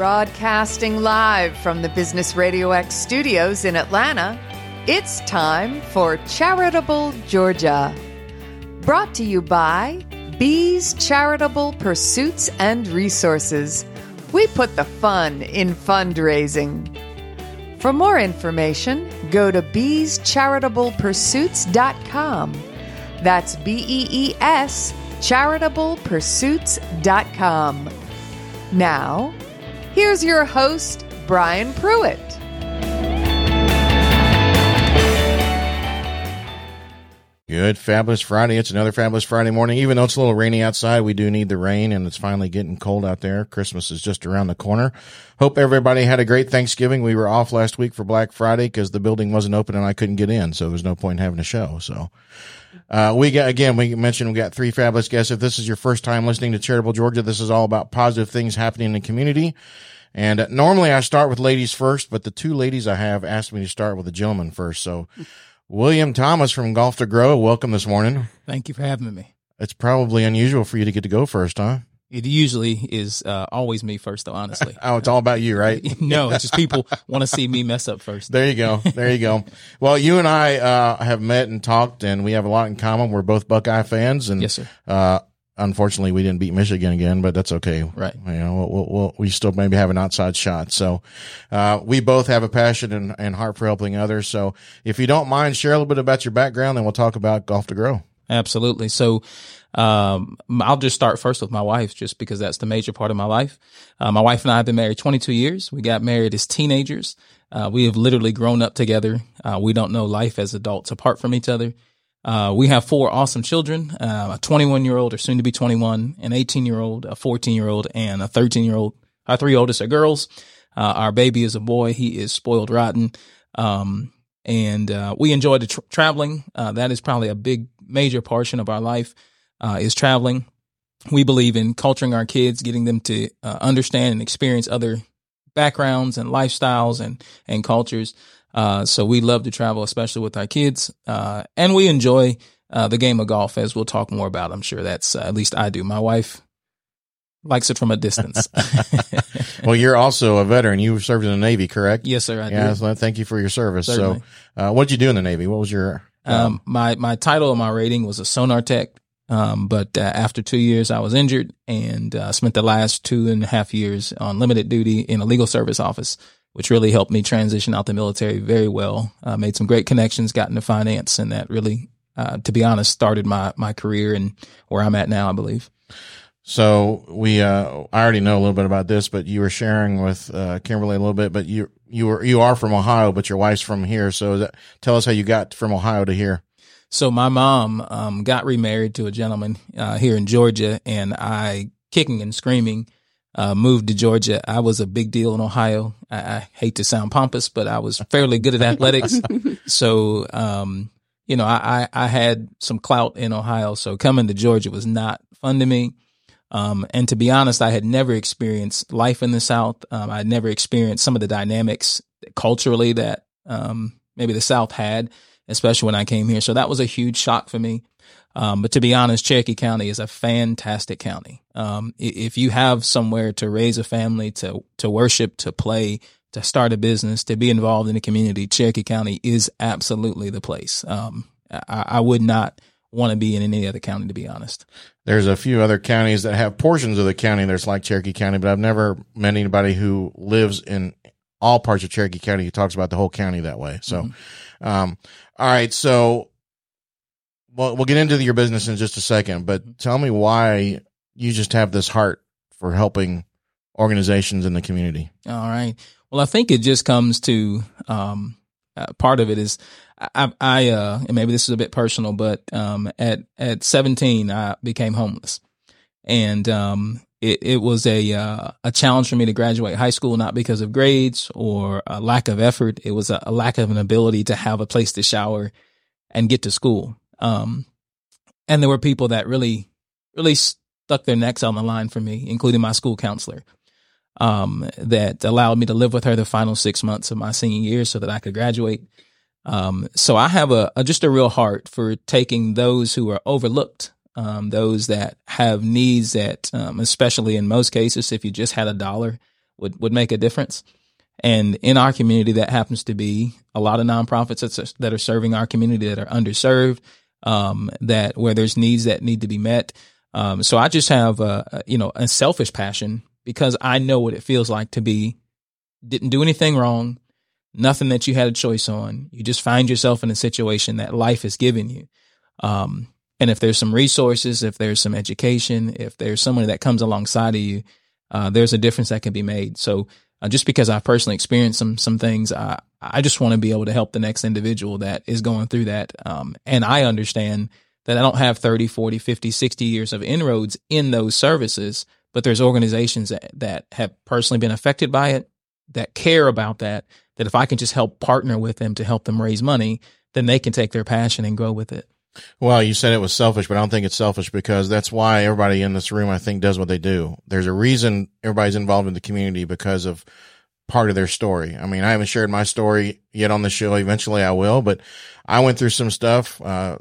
Broadcasting live from the Business RadioX studios in Atlanta, it's time for Charitable Georgia. Brought to you by Bees Charitable Pursuits and Resources. We put the fun in fundraising. For more information, go to beescharitablepursuits.com. That's B E E S charitablepursuits.com. Now, here's your host, Brian Pruitt. Good, fabulous Friday. It's another fabulous Friday morning. Even though it's a little rainy outside, we do need the rain and it's finally getting cold out there. Christmas is just around the corner. Hope everybody had a great Thanksgiving. We were off last week for Black Friday because the building wasn't open and I couldn't get in. So there was no point in having a show. So, uh, we got, again, we mentioned we got three fabulous guests. If this is your first time listening to Charitable Georgia, this is all about positive things happening in the community. And uh, normally I start with ladies first, but the two ladies I have asked me to start with a gentleman first. So, William Thomas from Golf2Grow, welcome this morning. Thank you for having me. It's probably unusual for you to get to go first, huh? It usually is uh, always me first, though. Honestly, oh, it's all about you, right? no, it's just people want to see me mess up first. There you go. There you go. Well, you and I uh, have met and talked, and we have a lot in common. We're both Buckeye fans, and yes, sir. Uh, unfortunately, we didn't beat Michigan again, but that's okay. Right. You know, we'll, we'll, we'll, we still maybe have an outside shot. So, uh, we both have a passion and, and heart for helping others. So, if you don't mind, share a little bit about your background, then we'll talk about Golf2Grow. Absolutely. So, um, I'll just start first with my wife, just because that's the major part of my life. Uh, my wife and I have been married 22 years. We got married as teenagers. Uh, we have literally grown up together. Uh, we don't know life as adults apart from each other. Uh, we have four awesome children, uh, a 21 year old or soon to be 21, an 18 year old, a 14 year old, and a 13 year old. Our three oldest are girls. Uh, our baby is a boy. He is spoiled rotten. Um, and, we enjoy the tra- traveling. that is probably a big, major portion of our life uh, is traveling. We believe in culturing our kids, getting them to uh, understand and experience other backgrounds and lifestyles and and cultures. Uh, so we love to travel, especially with our kids, uh, and we enjoy uh, the game of golf, as we'll talk more about. I'm sure that's uh, at least I do. My wife likes it from a distance. well, you're also a veteran. You served in the Navy, correct? Yes, sir. I yeah. So thank you for your service. Certainly. So, what did you do in the Navy? What was your um, um, my my title and my rating was a sonar tech. Um, but uh, after two years, I was injured and uh, spent the last two and a half years on limited duty in a legal service office, which really helped me transition out the military very well. Uh, made some great connections, got into finance, and that really, uh, to be honest, started my my career and where I'm at now. I believe. So we, uh, I already know a little bit about this, but you were sharing with uh, Kimberly a little bit. But you you were you are from Ohio, but your wife's from here. So that, tell us how you got from Ohio to here. So my mom um, got remarried to a gentleman uh, here in Georgia, and I, kicking and screaming, uh, moved to Georgia. I was a big deal in Ohio. I, I hate to sound pompous, but I was fairly good at athletics. so, um, you know, I, I, I, had some clout in Ohio. So coming to Georgia was not fun to me. Um, and to be honest, I had never experienced life in the South. Um, I had never experienced some of the dynamics culturally that um, maybe the South had especially when I came here. So that was a huge shock for me. Um, but to be honest, Cherokee County is a fantastic county. Um, if you have somewhere to raise a family, to to worship, to play, to start a business, to be involved in the community, Cherokee County is absolutely the place. Um, I, I, would not want to be in any other county, to be honest. There's a few other counties that have portions of the county that's like Cherokee County, but I've never met anybody who lives in all parts of Cherokee County who talks about the whole county that way. So. Mm-hmm um, all right. So well, we'll get into your business in just a second, but tell me why you just have this heart for helping organizations in the community. All right. Well, I think it just comes to, um, uh, part of it is I, I, uh, and maybe this is a bit personal, but, um, at, at 17, I became homeless and, um, it, it was a uh, a challenge for me to graduate high school, not because of grades or a lack of effort. It was a, a lack of an ability to have a place to shower and get to school. Um, and there were people that really, really stuck their necks on the line for me, including my school counselor, um, that allowed me to live with her the final six months of my senior year so that I could graduate. Um, so I have a, a just a real heart for taking those who are overlooked um, those that have needs that, um, especially in most cases, if you just had a dollar, would would make a difference. And in our community, that happens to be a lot of nonprofits that are serving our community that are underserved, um, that where there's needs that need to be met. Um, so I just have a, you know, a selfish passion because I know what it feels like to be, didn't do anything wrong, nothing that you had a choice on. You just find yourself in a situation that life has given you. Um, and if there's some resources, if there's some education, if there's someone that comes alongside of you, uh, there's a difference that can be made. So uh, just because I've personally experienced some some things, I I just want to be able to help the next individual that is going through that. Um, and I understand that I don't have 30, 40, 50, 60 years of inroads in those services, but there's organizations that, that have personally been affected by it, that care about that, that if I can just help partner with them to help them raise money, then they can take their passion and grow with it. Well, you said it was selfish, but I don't think it's selfish because that's why everybody in this room, I think, does what they do. There's a reason everybody's involved in the community because of part of their story. I mean, I haven't shared my story yet on the show. Eventually I will, but I went through some stuff. Uh,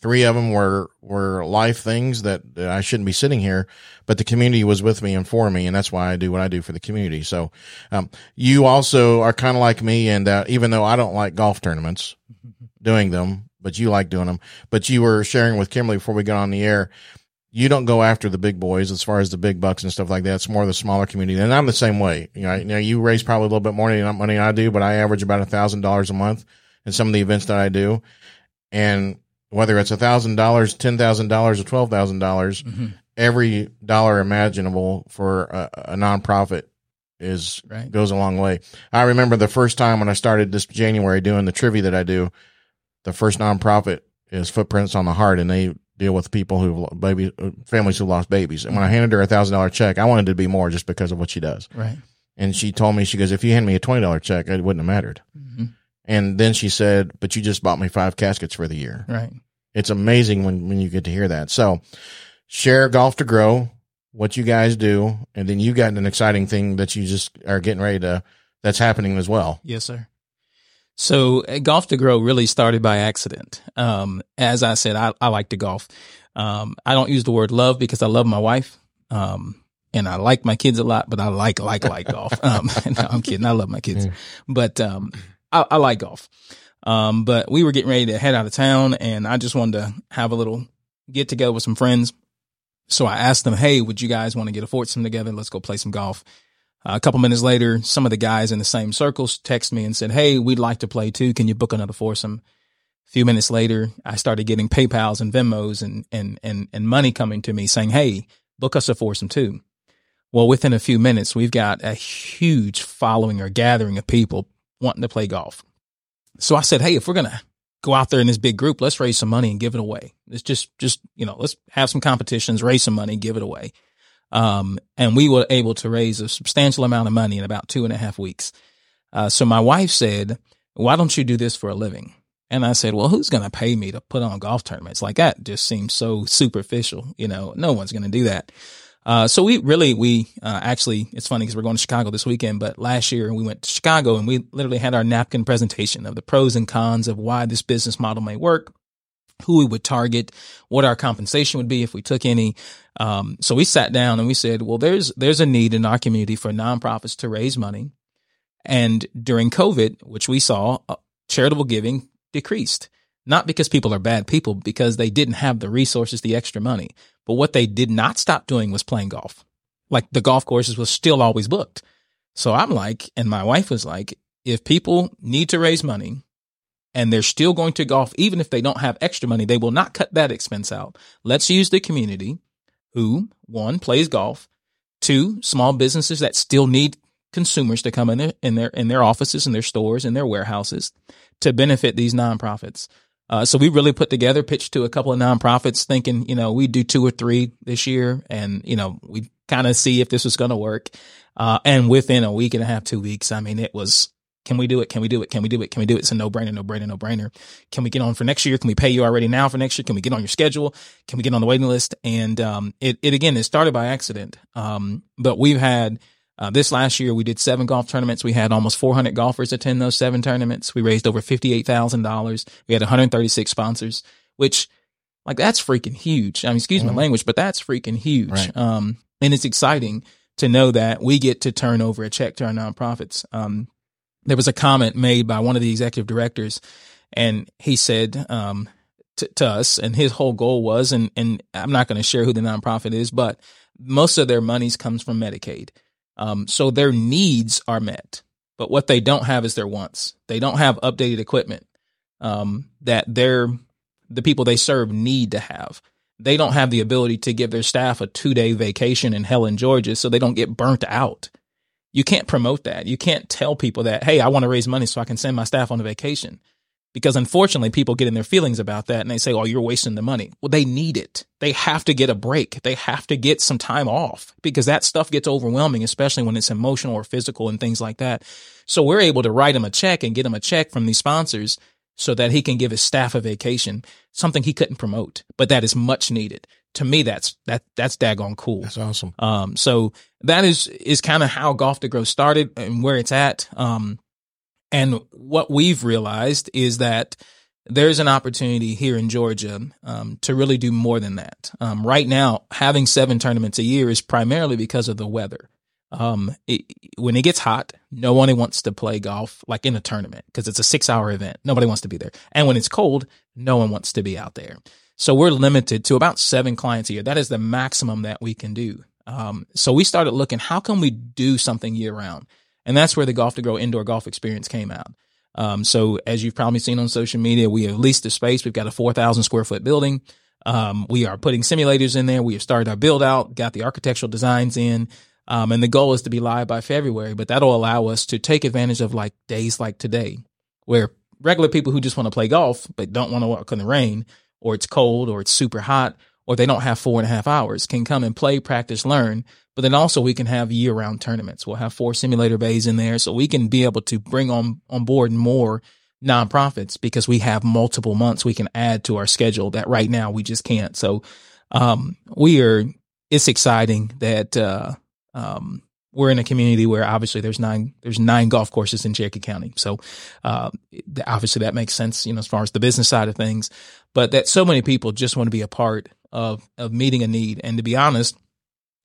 three of them were, were life things that, that, I shouldn't be sitting here, but the community was with me and for me. And that's why I do what I do for the community. So, um, you also are kind of like me. And, uh, even though I don't like golf tournaments doing them, but you like doing them. But you were sharing with Kimberly before we got on the air. You don't go after the big boys as far as the big bucks and stuff like that. It's more the smaller community. And I'm the same way. You know, you, know, you raise probably a little bit more money than I do, but I average about a thousand dollars a month in some of the events that I do. And whether it's a thousand dollars, ten thousand dollars, or twelve thousand dollars, mm-hmm. every dollar imaginable for a, a nonprofit is right. goes a long way. I remember the first time when I started this January doing the trivia that I do the first nonprofit is Footprints on the Heart, and they deal with people who baby families who lost babies. And when I mm-hmm. handed her a thousand dollar check, I wanted it to be more just because of what she does. Right. And she told me, she goes, if you hand me a twenty dollar check, it wouldn't have mattered. Mm-hmm. And then she said, but you just bought me five caskets for the year. Right. It's amazing when when you get to hear that. So share Golf2Grow what you guys do, and then you got an exciting thing that you just are getting ready to that's happening as well. Yes, sir. So uh, Golf2Grow really started by accident. Um, as I said, I, I like to golf. Um, I don't use the word love because I love my wife. Um, and I like my kids a lot, but I like, like, like golf. Um, no, I'm kidding. I love my kids, mm. but, um, I, I, like golf. Um, but we were getting ready to head out of town and I just wanted to have a little get together with some friends. So I asked them, Hey, would you guys want to get a foursome together? Let's go play some golf. A couple minutes later, some of the guys in the same circles text me and said, Hey, we'd like to play too. Can you book another foursome? A few minutes later, I started getting PayPals and Venmos and, and, and, and money coming to me saying, Hey, book us a foursome too. Well, within a few minutes, we've got a huge following or gathering of people wanting to play golf. So I said, Hey, if we're going to go out there in this big group, let's raise some money and give it away. It's just, just, you know, let's have some competitions, raise some money, give it away. Um, and we were able to raise a substantial amount of money in about two and a half weeks. Uh, so my wife said, why don't you do this for a living? And I said, well, who's going to pay me to put on golf tournaments? Like that just seems so superficial. You know, no one's going to do that. Uh, so we really, we, uh, actually, it's funny because we're going to Chicago this weekend, but last year we went to Chicago and we literally had our napkin presentation of the pros and cons of why this business model may work who we would target, what our compensation would be if we took any. Um, so we sat down and we said, well, there's there's a need in our community for nonprofits to raise money, and during COVID, which we saw, uh, charitable giving decreased. Not because people are bad people, because they didn't have the resources, the extra money. But what they did not stop doing was playing golf. Like the golf courses was still always booked. So I'm like, and my wife was like, if people need to raise money, and they're still going to golf, even if they don't have extra money, they will not cut that expense out. Let's use the community who, one, plays golf, two, small businesses that still need consumers to come in their, in their, in their offices and their stores and their warehouses to benefit these nonprofits. Uh, so we really put together, pitched to a couple of nonprofits thinking, you know, we do two or three this year and, you know, we kind of see if this was going to work. Uh, and within a week and a half, two weeks, I mean, it was, can we do it? Can we do it? Can we do it? Can we do it? It's a no brainer, no brainer, no brainer. Can we get on for next year? Can we pay you already now for next year? Can we get on your schedule? Can we get on the waiting list? And, um, it, it again, it started by accident. Um, but we've had, uh, this last year we did seven golf tournaments. We had almost 400 golfers attend those seven tournaments. We raised over $58,000. We had 136 sponsors, which like that's freaking huge. I mean, excuse mm-hmm. my language, but that's freaking huge. Right. Um, and it's exciting to know that we get to turn over a check to our nonprofits. Um, there was a comment made by one of the executive directors, and he said um, to, to us, and his whole goal was, and and I'm not going to share who the nonprofit is, but most of their monies comes from Medicaid, um, so their needs are met, but what they don't have is their wants. They don't have updated equipment um, that their the people they serve need to have. They don't have the ability to give their staff a two day vacation in Helen, Georgia, so they don't get burnt out. You can't promote that. You can't tell people that, hey, I want to raise money so I can send my staff on a vacation. Because unfortunately, people get in their feelings about that and they say, oh, you're wasting the money. Well, they need it. They have to get a break. They have to get some time off because that stuff gets overwhelming, especially when it's emotional or physical and things like that. So we're able to write him a check and get him a check from these sponsors so that he can give his staff a vacation, something he couldn't promote, but that is much needed. To me, that's that that's daggone cool. That's awesome. Um, so that is is kind of how Golf2Grow started and where it's at. Um, and what we've realized is that there's an opportunity here in Georgia um, to really do more than that. Um, right now, having seven tournaments a year is primarily because of the weather. Um, it, when it gets hot, no one wants to play golf like in a tournament because it's a six hour event. Nobody wants to be there. And when it's cold, no one wants to be out there. So we're limited to about seven clients a year. That is the maximum that we can do. Um, so we started looking, how can we do something year round? And that's where the Golf2Grow indoor golf experience came out. Um, so as you've probably seen on social media, we have leased the space. We've got a 4,000 square foot building. Um, we are putting simulators in there. We have started our build out, got the architectural designs in. Um, and the goal is to be live by February, but that'll allow us to take advantage of like days like today, where regular people who just want to play golf but don't want to walk in the rain, or it's cold, or it's super hot, or they don't have four and a half hours, can come and play, practice, learn. But then also we can have year round tournaments. We'll have four simulator bays in there, so we can be able to bring on on board more nonprofits because we have multiple months we can add to our schedule that right now we just can't. So um, we are. It's exciting that uh, um, we're in a community where obviously there's nine there's nine golf courses in Cherokee County, so uh, obviously that makes sense, you know, as far as the business side of things. But that so many people just want to be a part of of meeting a need, and to be honest,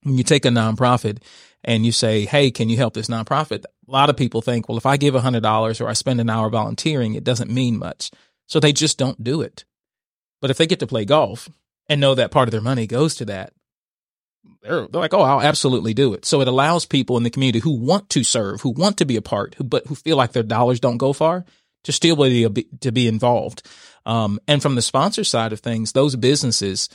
when you take a nonprofit and you say, "Hey, can you help this nonprofit?" A lot of people think, "Well, if I give hundred dollars or I spend an hour volunteering, it doesn't mean much," so they just don't do it. But if they get to play golf and know that part of their money goes to that, they're, they're like, oh, I'll absolutely do it. So it allows people in the community who want to serve, who want to be a part, who, but who feel like their dollars don't go far to still be, to be involved. Um, and from the sponsor side of things, those businesses,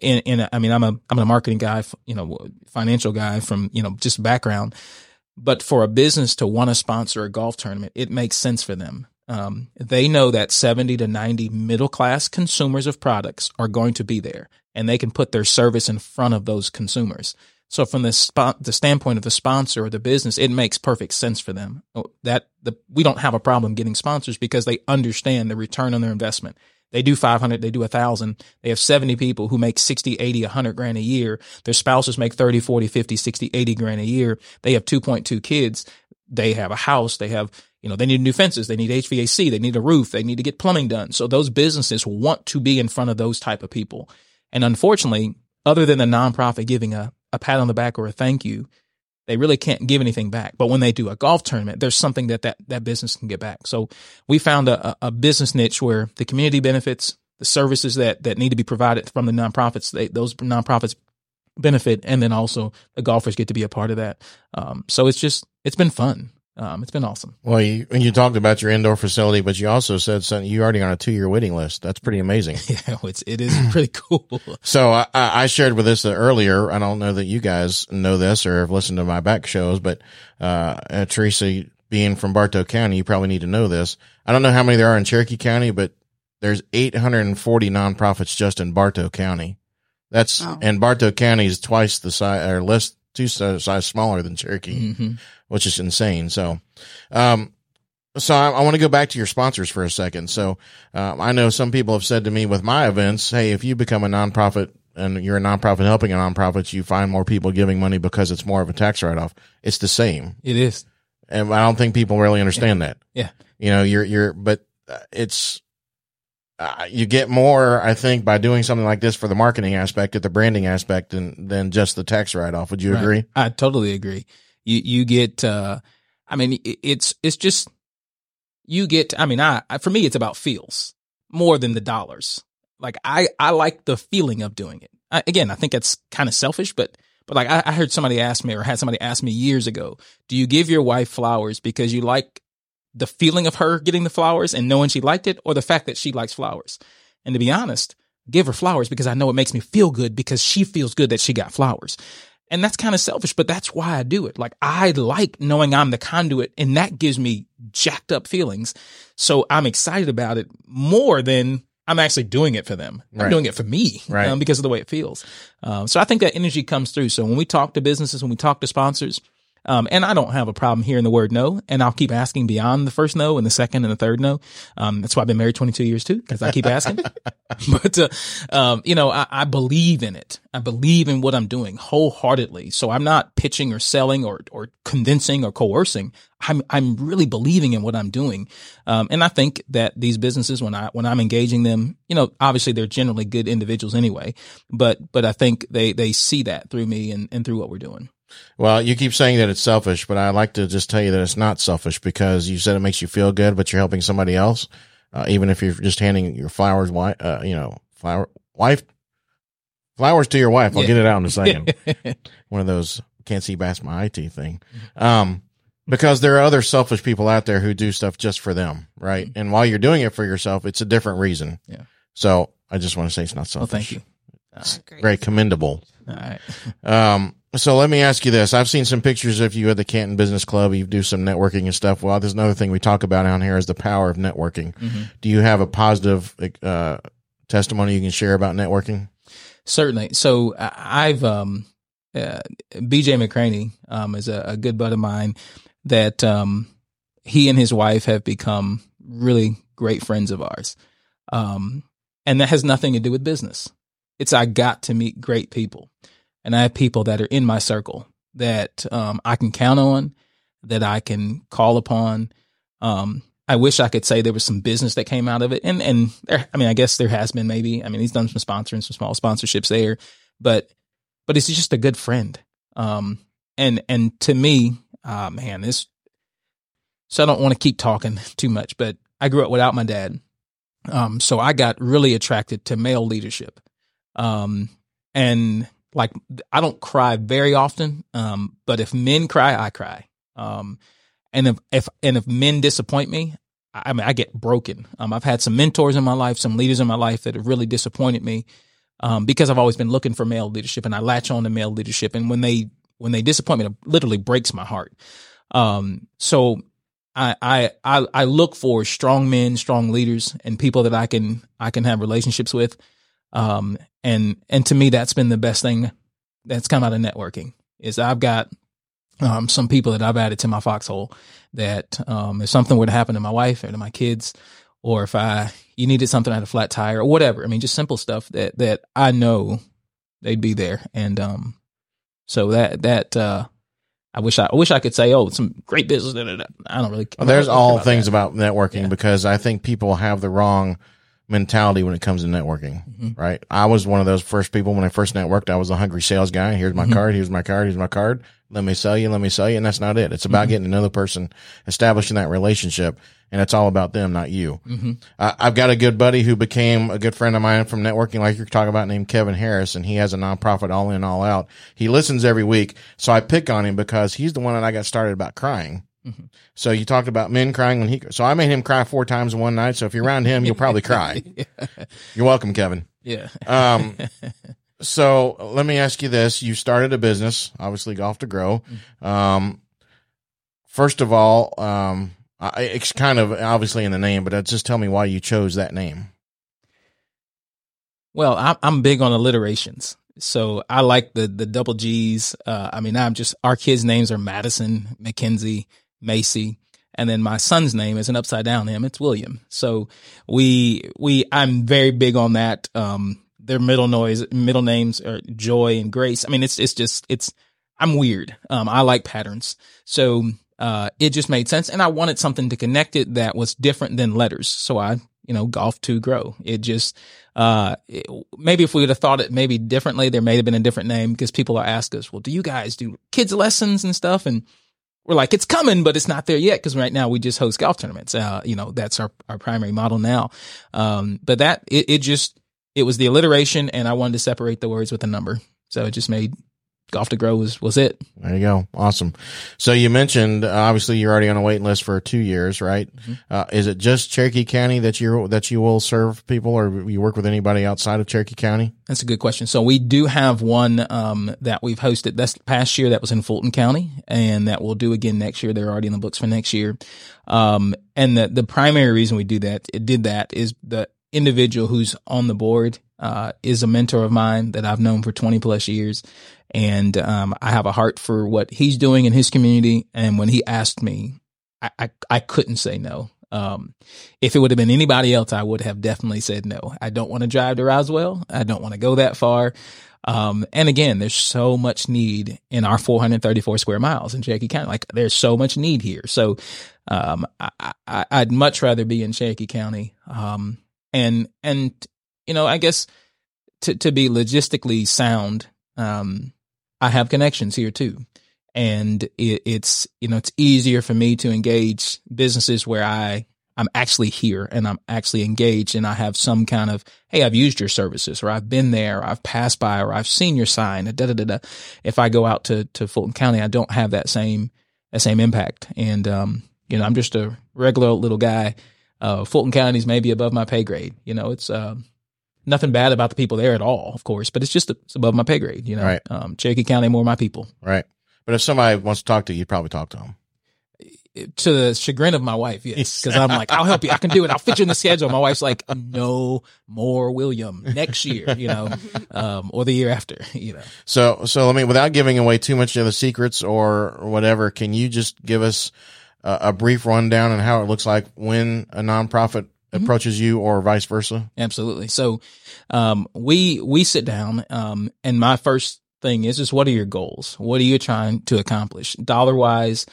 in, in, I mean, I'm a, I'm a marketing guy, you know, financial guy from, you know, just background. But for a business to want to sponsor a golf tournament, it makes sense for them. Um, they know that 70 to 90 middle class consumers of products are going to be there and they can put their service in front of those consumers. So from the the standpoint of the sponsor or the business, it makes perfect sense for them. Oh, that the, we don't have a problem getting sponsors because they understand the return on their investment. They do 500, they do a thousand. They have 70 people who make 60, 80, 100 grand a year. Their spouses make 30, 40, 50, 60, 80 grand a year. They have 2.2 kids. They have a house. They have, you know, they need new fences. They need HVAC. They need a roof. They need to get plumbing done. So those businesses want to be in front of those type of people. And unfortunately, other than the nonprofit giving a, a pat on the back or a thank you, they really can't give anything back. But when they do a golf tournament, there's something that that, that business can get back. So we found a, a business niche where the community benefits, the services that, that need to be provided from the nonprofits, they, those nonprofits benefit, and then also the golfers get to be a part of that. Um, so it's just, it's been fun um, it's been awesome. Well, you, you talked about your indoor facility, but you also said something. You already on a two year waiting list. That's pretty amazing. yeah, it's it is pretty cool. so I, I shared with this earlier. I don't know that you guys know this or have listened to my back shows, but uh, uh, Teresa, being from Bartow County, you probably need to know this. I don't know how many there are in Cherokee County, but there's 840 nonprofits just in Bartow County. That's oh. and Bartow County is twice the size or less two size smaller than Cherokee. Mm-hmm which is insane. So, um, so I, I want to go back to your sponsors for a second. So, uh, I know some people have said to me with my events, Hey, if you become a nonprofit and you're a nonprofit helping a nonprofit, you find more people giving money because it's more of a tax write off. It's the same. It is. And I don't think people really understand yeah. that. Yeah. You know, you're, you're, but uh, it's, uh, you get more, I think, by doing something like this for the marketing aspect, at the branding aspect, than than just the tax write off. Would you Right. agree? I totally agree. You you get uh I mean it's it's just you get I mean I for me it's about feels more than the dollars. Like I I like the feeling of doing it. I, again, I think that's kind of selfish, but but like I, I heard somebody ask me or had somebody ask me years ago, do you give your wife flowers because you like the feeling of her getting the flowers and knowing she liked it or the fact that she likes flowers? And to be honest, give her flowers because I know it makes me feel good because she feels good that she got flowers. And that's kind of selfish, but that's why I do it. Like I like knowing I'm the conduit and that gives me jacked up feelings. So I'm excited about it more than I'm actually doing it for them. I'm doing it for me Right. um, because of the way it feels. Um, so I think that energy comes through. So when we talk to businesses, when we talk to sponsors, um, and I don't have a problem hearing the word no, and I'll keep asking beyond the first no and the second and the third no. Um, that's why I've been married 22 years too, because I keep asking. but, uh, um, you know, I, I believe in it. I believe in what I'm doing wholeheartedly. So I'm not pitching or selling or, or convincing or coercing. I'm, I'm really believing in what I'm doing. Um, and I think that these businesses, when I, when I'm engaging them, you know, obviously they're generally good individuals anyway, but, but I think they, they see that through me and, and through what we're doing. Well, you keep saying that it's selfish, but I like to just tell you that it's not selfish because you said it makes you feel good, but you're helping somebody else. Uh, even if you're just handing your flowers, wife, uh, you know, flower wife, flowers to your wife. I'll Yeah. get it out in a second. One of those can't see past my IT thing. Um, because there are other selfish people out there who do stuff just for them, right? And while you're doing it for yourself, it's a different reason. Yeah. So I just want to say it's not Well, selfish. thank you. It's very commendable. All right. Um, so let me ask you this. I've seen some pictures of you at the Canton Business Club. You do some networking and stuff. Well, there's another thing we talk about down here is the power of networking. Mhm. Do you have a positive, uh, testimony you can share about networking? Certainly. So I've um, uh, BJ McCraney um, is a, a good bud of mine that um, he and his wife have become really great friends of ours, um, and that has nothing to do with business. It's I got to meet great people, and I have people that are in my circle that um, I can count on, that I can call upon. Um, I wish I could say there was some business that came out of it, and and there, I mean, I guess there has been maybe. I mean, he's done some sponsoring, some small sponsorships there, but but it's just a good friend. Um, and and to me, uh, man, this. So I don't want to keep talking too much, but I grew up without my dad, um, so I got really attracted to male leadership, um, and like I don't cry very often, um, but if men cry, I cry. Um, and if, if and if men disappoint me, I I mean I get broken. Um, I've had some mentors in my life, some leaders in my life that have really disappointed me, um, because I've always been looking for male leadership, and I latch on to male leadership, and when they when they disappoint me, it literally breaks my heart. Um, so I I I, I look for strong men, strong leaders, and people that I can I can have relationships with. Um, and and to me, that's been the best thing that's come out of networking is I've got um, some people that I've added to my foxhole that um, if something were to happen to my wife or to my kids, or if I you needed something I had a flat tire or whatever. I mean, just simple stuff that that I know they'd be there, and um, so that that uh, I wish I, I wish I could say, oh, some great business. I don't really. Well, there's all about things that. about networking Yeah. because I think people have the wrong mentality when it comes to networking, Mhm. right? I was one of those first people when I first networked. I was a hungry sales guy. Here's my Mhm. card. Here's my card. Here's my card. Let me sell you. Let me sell you. And that's not it. It's about Mhm. getting another person, establishing that relationship. And it's all about them, not you. I I've got a good buddy who became a good friend of mine from networking, like you're talking about, named Kevin Harris, and he has a nonprofit, All In, All Out. He listens every week, so I pick on him because he's the one that I got started about crying. Mhm. So you talked about men crying when he, so I made him cry four times in one night. So if you're around him, you'll probably cry. You're welcome, Kevin. yeah. Um, so let me ask you this: You started a business, obviously Golf2Grow. Um, first of all, um, I, it's kind of obviously in the name, but uh, just tell me why you chose that name. Well, I'm I'm big on alliterations, so I like the the double G's. Uh, I mean, I'm just our kids' names are Madison, Mackenzie, Macy, and then my son's name is an upside down name. It's William. So we we I'm very big on that. Um, their middle noise middle names are Joy and Grace. I mean, it's it's just it's I'm weird. Um, I like patterns, so uh, it just made sense, and I wanted something to connect it that was different than letters. So I you know, Golf2Grow. It just, uh, it, maybe if we would have thought it maybe differently, there may have been a different name because people are asking us, well, do you guys do kids lessons and stuff? And we're like, it's coming, but it's not there yet. Cause right now we just host golf tournaments. Uh, you know, that's our, our primary model now. Um, but that, it, it just, it was the alliteration and I wanted to separate the words with a number. So it just made Golf2Grow was was it. There you go. Awesome. So you mentioned uh, obviously you're already on a waiting list for two years, right? Mm-hmm. Uh, is it just Cherokee County that you that you will serve people, or you work with anybody outside of Cherokee County? That's a good question. So we do have one um, that we've hosted this past year that was in Fulton County, and that we'll do again next year. They're already in the books for next year. Um, and the the primary reason we do that it did that is the individual who's on the board uh, is a mentor of mine that I've known for 20 plus years. And um, I have a heart for what he's doing in his community. And when he asked me, I, I, I couldn't say no. Um, if it would have been anybody else, I would have definitely said no. I don't want to drive to Roswell. I don't want to go that far. Um, and again, there's so much need in our 434 square miles in Cherokee County. Like there's so much need here. So, um, I, would much rather be in Cherokee County. Um, and, and, you know, I guess to, to be logistically sound, um, I have connections here too. And it, it's, you know, it's easier for me to engage businesses where I, I'm actually here and I'm actually engaged and I have some kind of, Hey, I've used your services or I've been there, or I've passed by or I've seen your sign. Da, da, da, da. If I go out to, to Fulton County, I don't have that same, that same impact. And, um, you know, I'm just a regular little guy. Uh, Fulton County is maybe above my pay grade. You know, it's, um, nothing bad about the people there at all, of course, but it's just it's above my pay grade. You know, right. um, Cherokee County, more my people. Right. But if somebody wants to talk to you, you probably talk to them. To the chagrin of my wife, yes, because I'm like, I'll help you, I can do it, I'll fit you in the schedule. My wife's like, no more William next year, you know, um, or the year after, you know. So, so let me, without giving away too much of the secrets or whatever, can you just give us a, a brief rundown on how it looks like when a nonprofit. Approaches you or vice versa? Absolutely. So, um, we, we sit down, um, and my first thing is, is what are your goals? What are you trying to accomplish dollar wise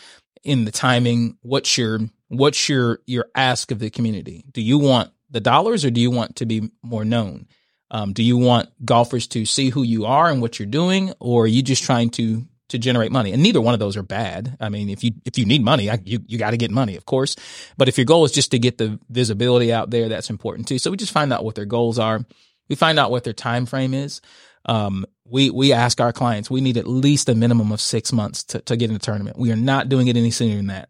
in the timing? What's your, what's your, your ask of the community? Do you want the dollars or do you want to be more known? Um, do you want golfers to see who you are and what you're doing, or are you just trying to to generate money. And neither one of those are bad. I mean, if you, if you need money, I, you, you got to get money, of course. But if your goal is just to get the visibility out there, that's important too. So we just find out what their goals are. We find out what their time frame is. Um, we, we ask our clients, we need at least a minimum of six months to, to get in a tournament. We are not doing it any sooner than that.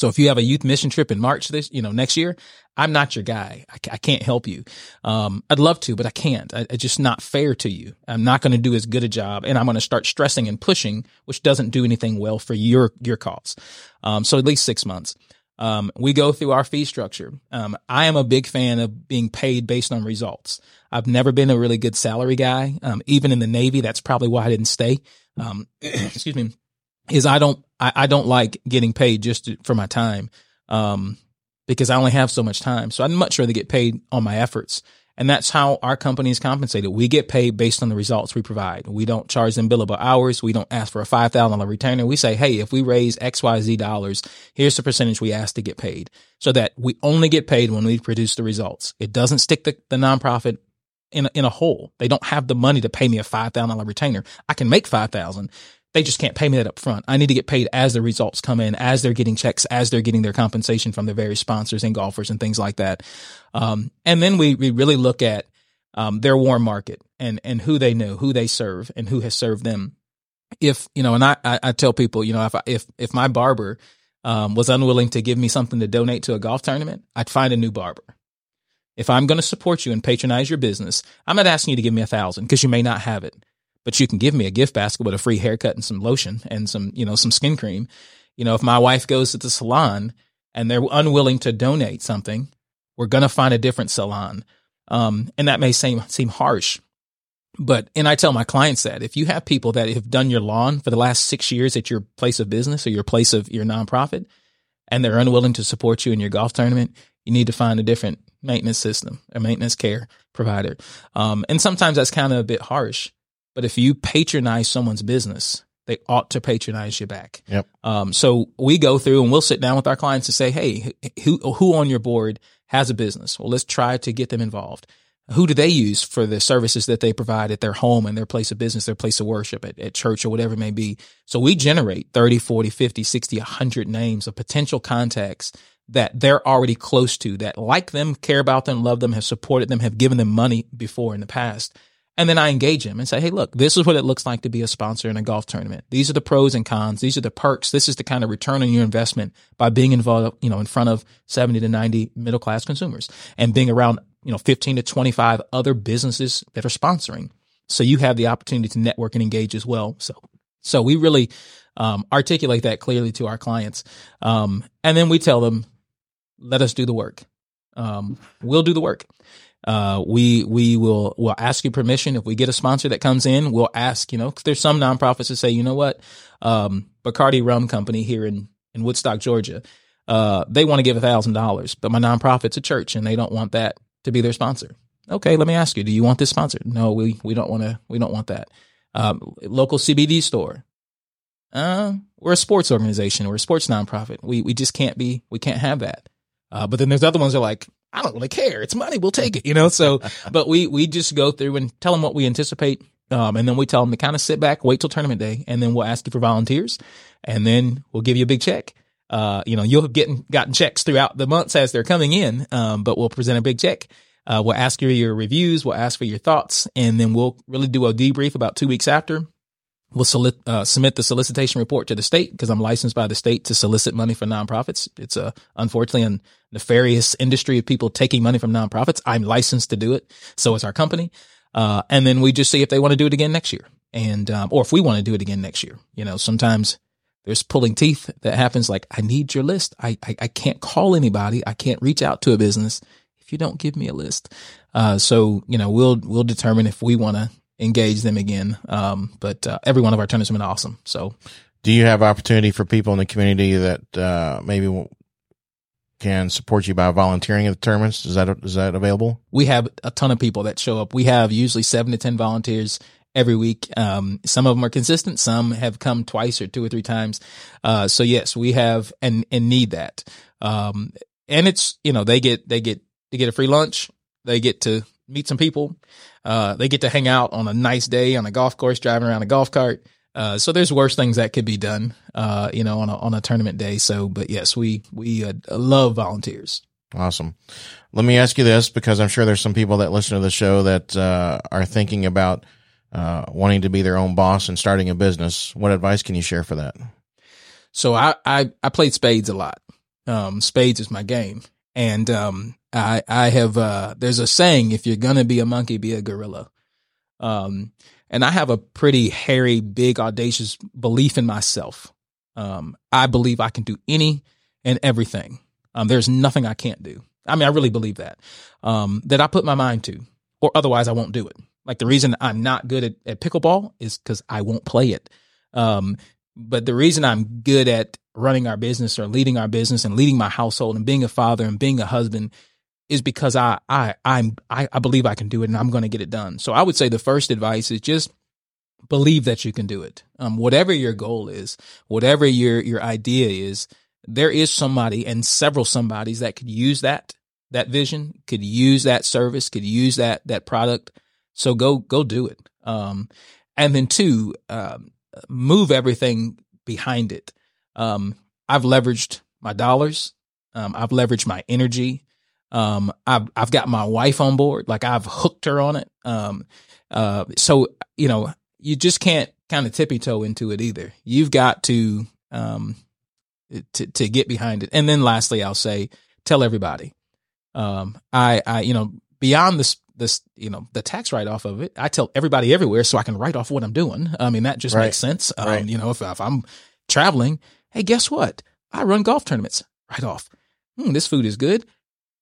So if you have a youth mission trip in March this, you know, next year, I'm not your guy. I, I can't help you. Um, I'd love to, but I can't. I, it's just not fair to you. I'm not going to do as good a job and I'm going to start stressing and pushing, which doesn't do anything well for your, your cause. Um, so at least six months. Um, we go through our fee structure. Um, I am a big fan of being paid based on results. I've never been a really good salary guy. Um, even in the Navy, that's probably why I didn't stay. Um, excuse me is I don't I, I don't like getting paid just to, for my time um, because I only have so much time. So I'd much rather get paid on my efforts. And that's how our company is compensated. We get paid based on the results we provide. We don't charge them billable hours. We don't ask for a $5,000 retainer. We say, Hey, if we raise XYZ dollars, here's the percentage we ask to get paid so that we only get paid when we produce the results. It doesn't stick the, the nonprofit in a, in a hole. They don't have the money to pay me a $5,000 retainer. I can make 5,000 they just can't pay me that up front. I need to get paid as the results come in, as they're getting checks, as they're getting their compensation from their various sponsors and golfers and things like that. Um, and then we, we really look at, um, their warm market and, and who they know, who they serve and who has served them. If, you know, and I, I, tell people, you know, if, I, if, if my barber, um, was unwilling to give me something to donate to a golf tournament, I'd find a new barber. If I'm going to support you and patronize your business, I'm not asking you to give me a thousand because you may not have it but you can give me a gift basket with a free haircut and some lotion and some, you know, some skin cream. You know, if my wife goes to the salon and they're unwilling to donate something, we're going to find a different salon. Um, and that may seem, seem harsh, but, and I tell my clients that if you have people that have done your lawn for the last six years at your place of business or your place of your nonprofit, and they're unwilling to support you in your golf tournament, you need to find a different maintenance system, a maintenance care provider. Um, and sometimes that's kind of a bit harsh, but if you patronize someone's business, they ought to patronize you back. Yep. Um, so we go through and we'll sit down with our clients and say, Hey, who, who on your board has a business. Well, let's try to get them involved. Who do they use for the services that they provide at their home and their place of business, their place of worship, at, at church or whatever it may be? So we generate 30, 40, 50, 60, 100 names of potential contacts that they're already close to, that like them, care about them, love them, have supported them, have given them money before in the past. And then I engage them and say, Hey, look, this is what it looks like to be a sponsor in a golf tournament. These are the pros and cons. These are the perks. This is the kind of return on your investment by being involved, you know, in front of 70 to 90 middle class consumers and being around, you know, 15 to 25 other businesses that are sponsoring. So you have the opportunity to network and engage as well. So, so we really, um, articulate that clearly to our clients. Um, and then we tell them, let us do the work. Um, we'll do the work. Uh, we we will will ask you permission if we get a sponsor that comes in. We'll ask, you know, cause there's some nonprofits that say, you know what, um, Bacardi Rum Company here in in Woodstock, Georgia, uh, they want to give a thousand dollars, but my nonprofit's a church and they don't want that to be their sponsor. Okay, let me ask you, do you want this sponsor? No, we we don't want to. We don't want that. Um, local CBD store. Uh, we're a sports organization. We're a sports nonprofit. We we just can't be. We can't have that. Uh, but then there's other ones that are like, I don't really care. It's money. We'll take it, you know? So, but we, we just go through and tell them what we anticipate. Um, and then we tell them to kind of sit back, wait till tournament day, and then we'll ask you for volunteers and then we'll give you a big check. Uh, you know, you'll have getting, gotten checks throughout the months as they're coming in. Um, but we'll present a big check. Uh, we'll ask you your reviews. We'll ask for your thoughts and then we'll really do a debrief about two weeks after will solicit, uh, submit the solicitation report to the state because I'm licensed by the state to solicit money for nonprofits. It's a unfortunately a nefarious industry of people taking money from nonprofits. I'm licensed to do it, so it's our company. Uh, and then we just see if they want to do it again next year, and um, or if we want to do it again next year. You know, sometimes there's pulling teeth that happens. Like I need your list. I I, I can't call anybody. I can't reach out to a business if you don't give me a list. Uh, so you know, we'll we'll determine if we want to engage them again. Um, but uh, every one of our tournaments have been awesome. So, do you have opportunity for people in the community that uh, maybe can support you by volunteering at the tournaments? Is that is that available? We have a ton of people that show up. We have usually seven to ten volunteers every week. Um, some of them are consistent. Some have come twice or two or three times. Uh, so yes, we have and and need that. Um, and it's you know they get they get they get a free lunch. They get to meet some people. Uh, they get to hang out on a nice day on a golf course, driving around a golf cart. Uh, so there's worse things that could be done, uh, you know, on a, on a tournament day. So, but yes, we, we uh, love volunteers. Awesome. Let me ask you this because I'm sure there's some people that listen to the show that, uh, are thinking about, uh, wanting to be their own boss and starting a business. What advice can you share for that? So I, I, I played spades a lot. Um, spades is my game. And, um, I, I have, uh, there's a saying, if you're to be a monkey, be a gorilla. Um, and I have a pretty hairy, big, audacious belief in myself. Um, I believe I can do any and everything. Um, there's nothing I can't do. I mean, I really believe that, um, that I put my mind to, or otherwise I won't do it. Like the reason I'm not good at, at pickleball is because I won't play it. Um, but the reason I'm good at running our business or leading our business and leading my household and being a father and being a husband is because I I I'm I, I believe I can do it and I'm going to get it done. So I would say the first advice is just believe that you can do it. Um, whatever your goal is, whatever your your idea is, there is somebody and several somebodies that could use that that vision, could use that service, could use that that product. So go go do it. Um, and then two, um, move everything behind it. Um, I've leveraged my dollars. Um, I've leveraged my energy. Um, I've, I've got my wife on board. Like I've hooked her on it. Um, uh, so, you know, you just can't kind of tippy toe into it either. You've got to, um, to, to get behind it. And then lastly, I'll say, tell everybody. Um, I, I, you know, beyond this, this, you know, the tax write off of it, I tell everybody everywhere so I can write off what I'm doing. I mean, that just right. makes sense. Um, right. you know, if, if I'm traveling, hey, guess what? I run golf tournaments. Right off. Hmm, this food is good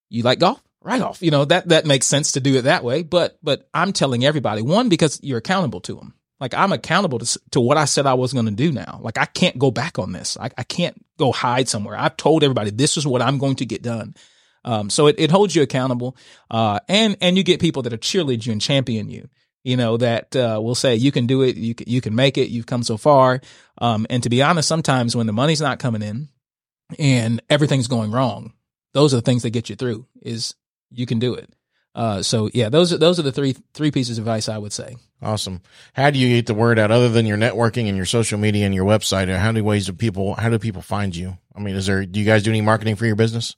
you like golf? Right off. You know, that, that makes sense to do it that way. But, but I'm telling everybody one, because you're accountable to them. Like I'm accountable to, to what I said I was going to do now. Like I can't go back on this. I, I can't go hide somewhere. I've told everybody this is what I'm going to get done. Um, so it, it holds you accountable. Uh, and, and you get people that are cheerlead you and champion you, you know, that, uh, will say you can do it. You can, you can make it. You've come so far. Um, and to be honest, sometimes when the money's not coming in and everything's going wrong, those are the things that get you through. Is you can do it. Uh, so yeah, those are those are the three three pieces of advice I would say. Awesome. How do you get the word out other than your networking and your social media and your website? How many ways do people how do people find you? I mean, is there do you guys do any marketing for your business?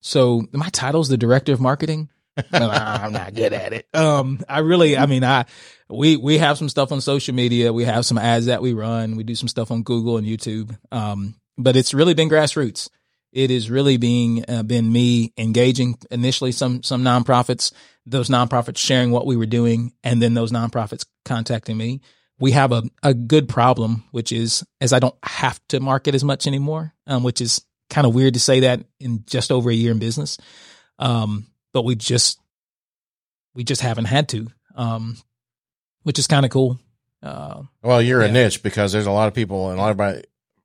So my title is the director of marketing. I'm not good at it. Um, I really, I mean, I, we, we have some stuff on social media. We have some ads that we run. We do some stuff on Google and YouTube. Um, but it's really been grassroots. It is really being, uh, been me engaging initially some, some nonprofits, those nonprofits sharing what we were doing, and then those nonprofits contacting me. We have a, a good problem, which is as I don't have to market as much anymore, um, which is kind of weird to say that in just over a year in business. Um, but we just we just haven't had to, um, which is kind of cool. Uh, well, you're yeah. a niche because there's a lot of people and a lot of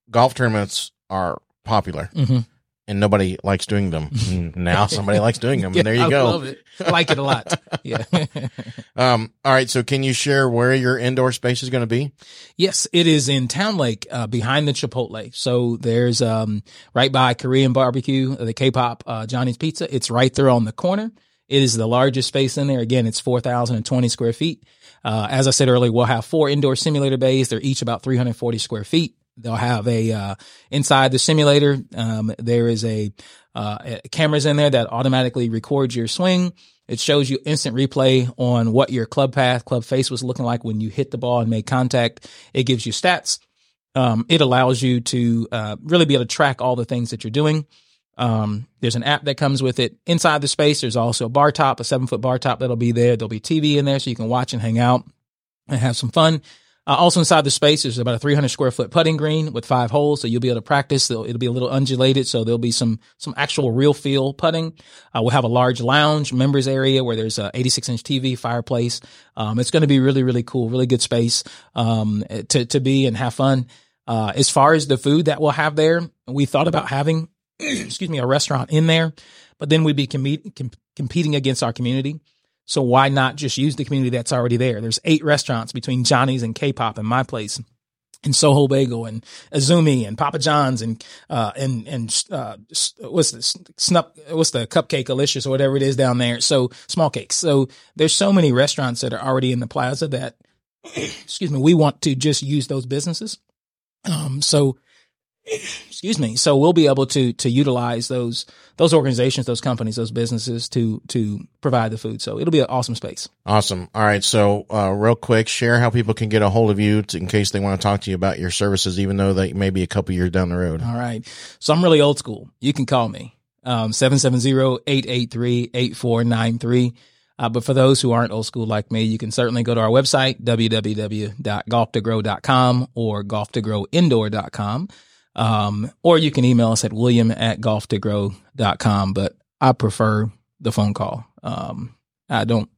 golf tournaments are popular. Mm-hmm. And nobody likes doing them. now somebody likes doing them. yeah, and there you go. I go. love it. I like it a lot. Yeah. um, all right. So can you share where your indoor space is going to be? Yes, it is in Towne Lake, uh, behind the Chipotle. So there's, um, right by Korean barbecue, the K-pop, uh, Johnny's Pizza. It's right there on the corner. It is the largest space in there. Again, it's 4,020 square feet. Uh, as I said earlier, we'll have four indoor simulator bays. They're each about 340 square feet. They'll have a, uh, inside the simulator, um, there is a, uh, cameras in there that automatically records your swing. It shows you instant replay on what your club path, club face was looking like when you hit the ball and made contact. It gives you stats. Um, it allows you to, uh, really be able to track all the things that you're doing. Um, there's an app that comes with it. Inside the space, there's also a bar top, a seven foot bar top that'll be there. There'll be TV in there so you can watch and hang out and have some fun. Uh, also inside the space, there's about a 300 square foot putting green with five holes, so you'll be able to practice. It'll, it'll be a little undulated, so there'll be some some actual real feel putting. Uh, we'll have a large lounge members area where there's a 86 inch TV, fireplace. Um, it's going to be really really cool, really good space um, to to be and have fun. Uh, as far as the food that we'll have there, we thought about having, excuse me, a restaurant in there, but then we'd be com- com- competing against our community. So why not just use the community that's already there? There's eight restaurants between Johnny's and K-pop and my place and Soho Bagel and Azumi and Papa John's and uh and and uh what's this snup what's the cupcake delicious or whatever it is down there. So Smallcakes. So there's so many restaurants that are already in the plaza that excuse me, we want to just use those businesses. Um so excuse me. So we'll be able to to utilize those those organizations those companies those businesses to to provide the food. So it'll be an awesome space. Awesome. All right. So uh, real quick share how people can get a hold of you to, in case they want to talk to you about your services even though they may be a couple years down the road. All right. So i'm really old school. You can call me um 770-883-8493 uh, but for those who aren't old school like me, you can certainly go to our website, www.golf2grow.com or golf2growindoor.com. Um, or you can email us at william at golf2grow.com, but I prefer the phone call. Um, I don't,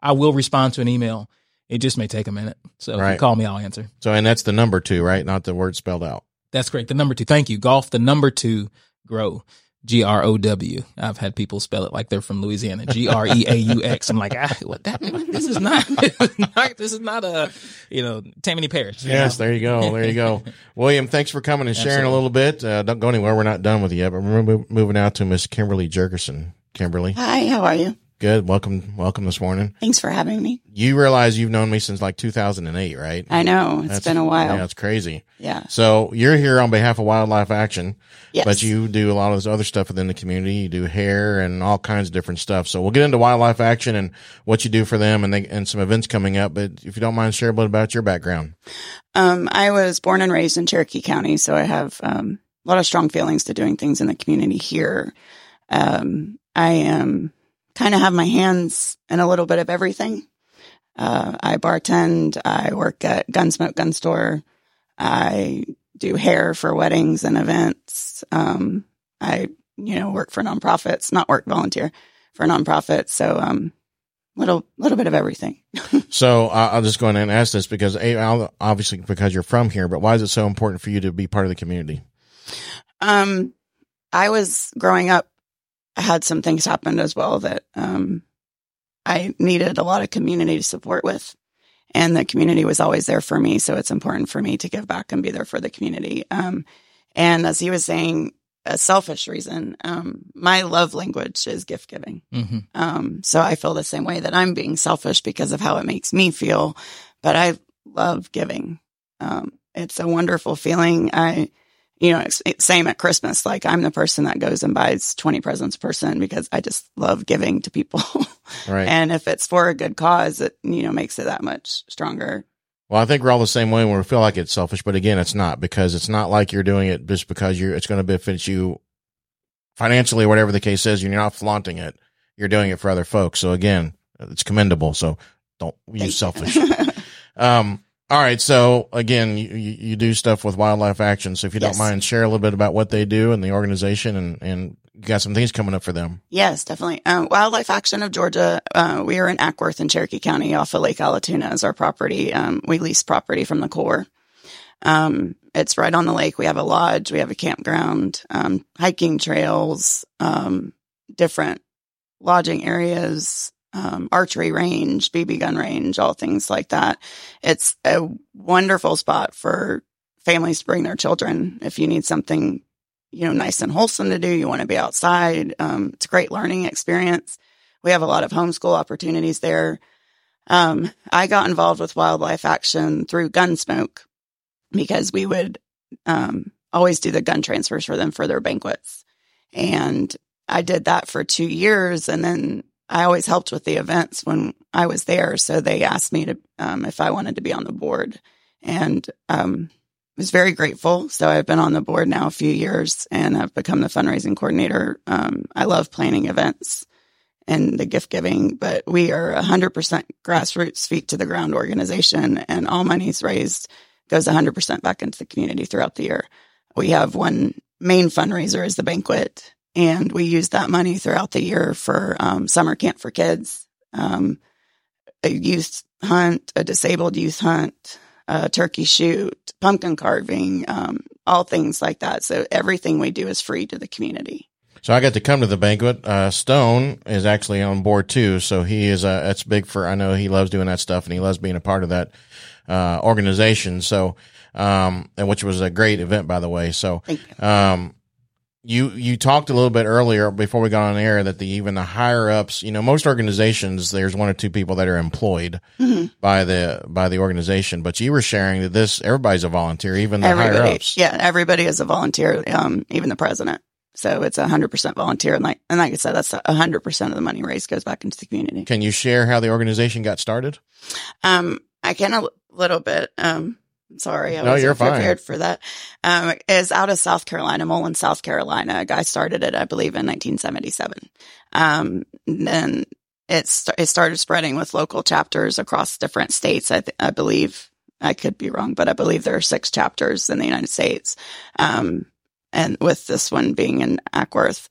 I will respond to an email. It just may take a minute. So Right. if you call me, I'll answer. so and that's the number two right not the word spelled out That's great. The number two. Thank you. Golf, the number two, grow. G R O W. I've had people spell it like they're from Louisiana. G R E A U X. I'm like, ah, what that? This is not, this is not, this is not a, you know, Tammany Parish. Yes, know? there you go. There you go. William, thanks for coming and sharing a little bit. Uh, don't go anywhere. We're not done with you yet, but we're moving out to Miss Kimberly Jerguson. Kimberly, Hi, how are you? Good. Welcome, welcome this morning. Thanks for having me. You realize you've known me since like 2008, right? I know it's That's- been a while. Yeah, it's crazy. Yeah. So you're here on behalf of Wildlife Action, Yes. but you do a lot of this other stuff within the community. You do hair and all kinds of different stuff. So we'll get into Wildlife Action and what you do for them and they, and some events coming up. But if you don't mind, share a bit about your background. Um, I was born and raised in Cherokee County, so I have um, a lot of strong feelings to doing things in the community here. Um, I am kind of have my hands in a little bit of everything. Uh, I bartend. I work at Gunsmoke Gun Store. I do hair for weddings and events. Um, I, you know, work for nonprofits, not work volunteer for nonprofits. So, um, little, little bit of everything. So uh, I'll just go in and ask this because obviously because you're from here, but why is it so important for you to be part of the community? Um, I was growing up, I had some things happen as well that, um, I needed a lot of community support with. And the community was always there for me. So it's important for me to give back and be there for the community. Um, and as he was saying, a selfish reason. Um, my love language is gift giving. hmm Um, so I feel the same way that I'm being selfish because of how it makes me feel, but I love giving. Um, it's a wonderful feeling. I, you know, it's, it's same at Christmas. Like I'm the person that goes and buys 20 presents per person because I just love giving to people. Right. and if it's for a good cause, it, you know, makes it that much stronger. Well, I think we're all the same way when we feel like it's selfish, but again, it's not because it's not like you're doing it just because you're, it's going to benefit you financially, whatever the case is. And you're not flaunting it. You're doing it for other folks. So again, it's commendable. So don't use selfish. Um, all right. So again, you, you do stuff with Wildlife Action. So if you Yes. don't mind, share a little bit about what they do and the organization and, and you got some things coming up for them. Yes, definitely. Um, Wildlife Action of Georgia. Uh, we are in Acworth in Cherokee County off of Lake Allatoona is our property. Um, we lease property from the Corps. Um, it's right on the lake. We have a lodge. We have a campground, um, hiking trails, um, different lodging areas, um, archery range, BB gun range, all things like that. It's a wonderful spot for families to bring their children if you need something you know, nice and wholesome to do. You want to be outside. Um, it's a great learning experience. We have a lot of homeschool opportunities there. Um, I got involved with wildlife action through Gunsmoke because we would um, always do the gun transfers for them for their banquets. And I did that for two years. And then I always helped with the events when I was there. So they asked me to, um, if I wanted to be on the board. And um, was very grateful. So I've been on the board now a few years and I've become the fundraising coordinator. Um, I love planning events and the gift giving, but we are a hundred percent grassroots feet to the ground organization and all monies raised goes a hundred percent back into the community throughout the year. We have one main fundraiser is the banquet and we use that money throughout the year for, um, summer camp for kids, um, a youth hunt, a disabled youth hunt, a turkey shoot, pumpkin carving, um, all things like that. So everything we do is free to the community. So I got to come to the banquet. Uh, Stone is actually on board too. So he is, uh, that's big for, I know he loves doing that stuff and he loves being a part of that, uh, organization. So, um, and which was a great event, by the way. So, Thank you. um, you you talked a little bit earlier before we got on air that the even the higher ups, you know, most organizations there's one or two people that are employed Mhm. by the by the organization, but you were sharing that this everybody's a volunteer, even the higher ups. yeah, everybody is a volunteer, um, even the president. So it's a hundred percent volunteer. And like, and like I said, that's a hundred percent of the money raised goes back into the community. Can you share how the organization got started? Um, I can a little bit. Um, sorry, I No, wasn't you're fine. prepared for that. Um, is out of South Carolina, Mullen, South Carolina. A guy started it, I believe, in 1977. Um, and then it st- it started spreading with local chapters across different states. I, th- I believe I could be wrong, but I believe there are six chapters in the United States. Um, and with this one being in Acworth,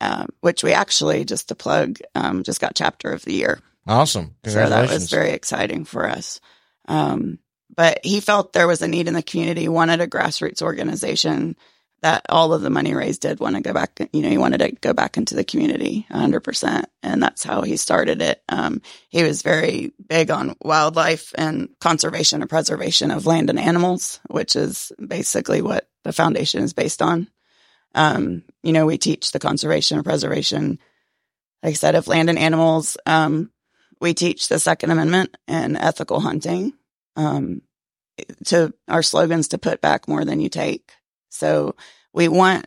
um, which we actually just to plug, um, just got chapter of the year. Awesome. So that was very exciting for us. Um, but he felt there was a need in the community, wanted a grassroots organization that all of the money raised did want to go back. You know, he wanted to go back into the community 100%. And that's how he started it. Um, he was very big on wildlife and conservation and preservation of land and animals, which is basically what the foundation is based on. Um, you know, we teach the conservation and preservation, like I said, of land and animals. Um, we teach the Second Amendment and ethical hunting. Um, to our slogans to put back more than you take. So we want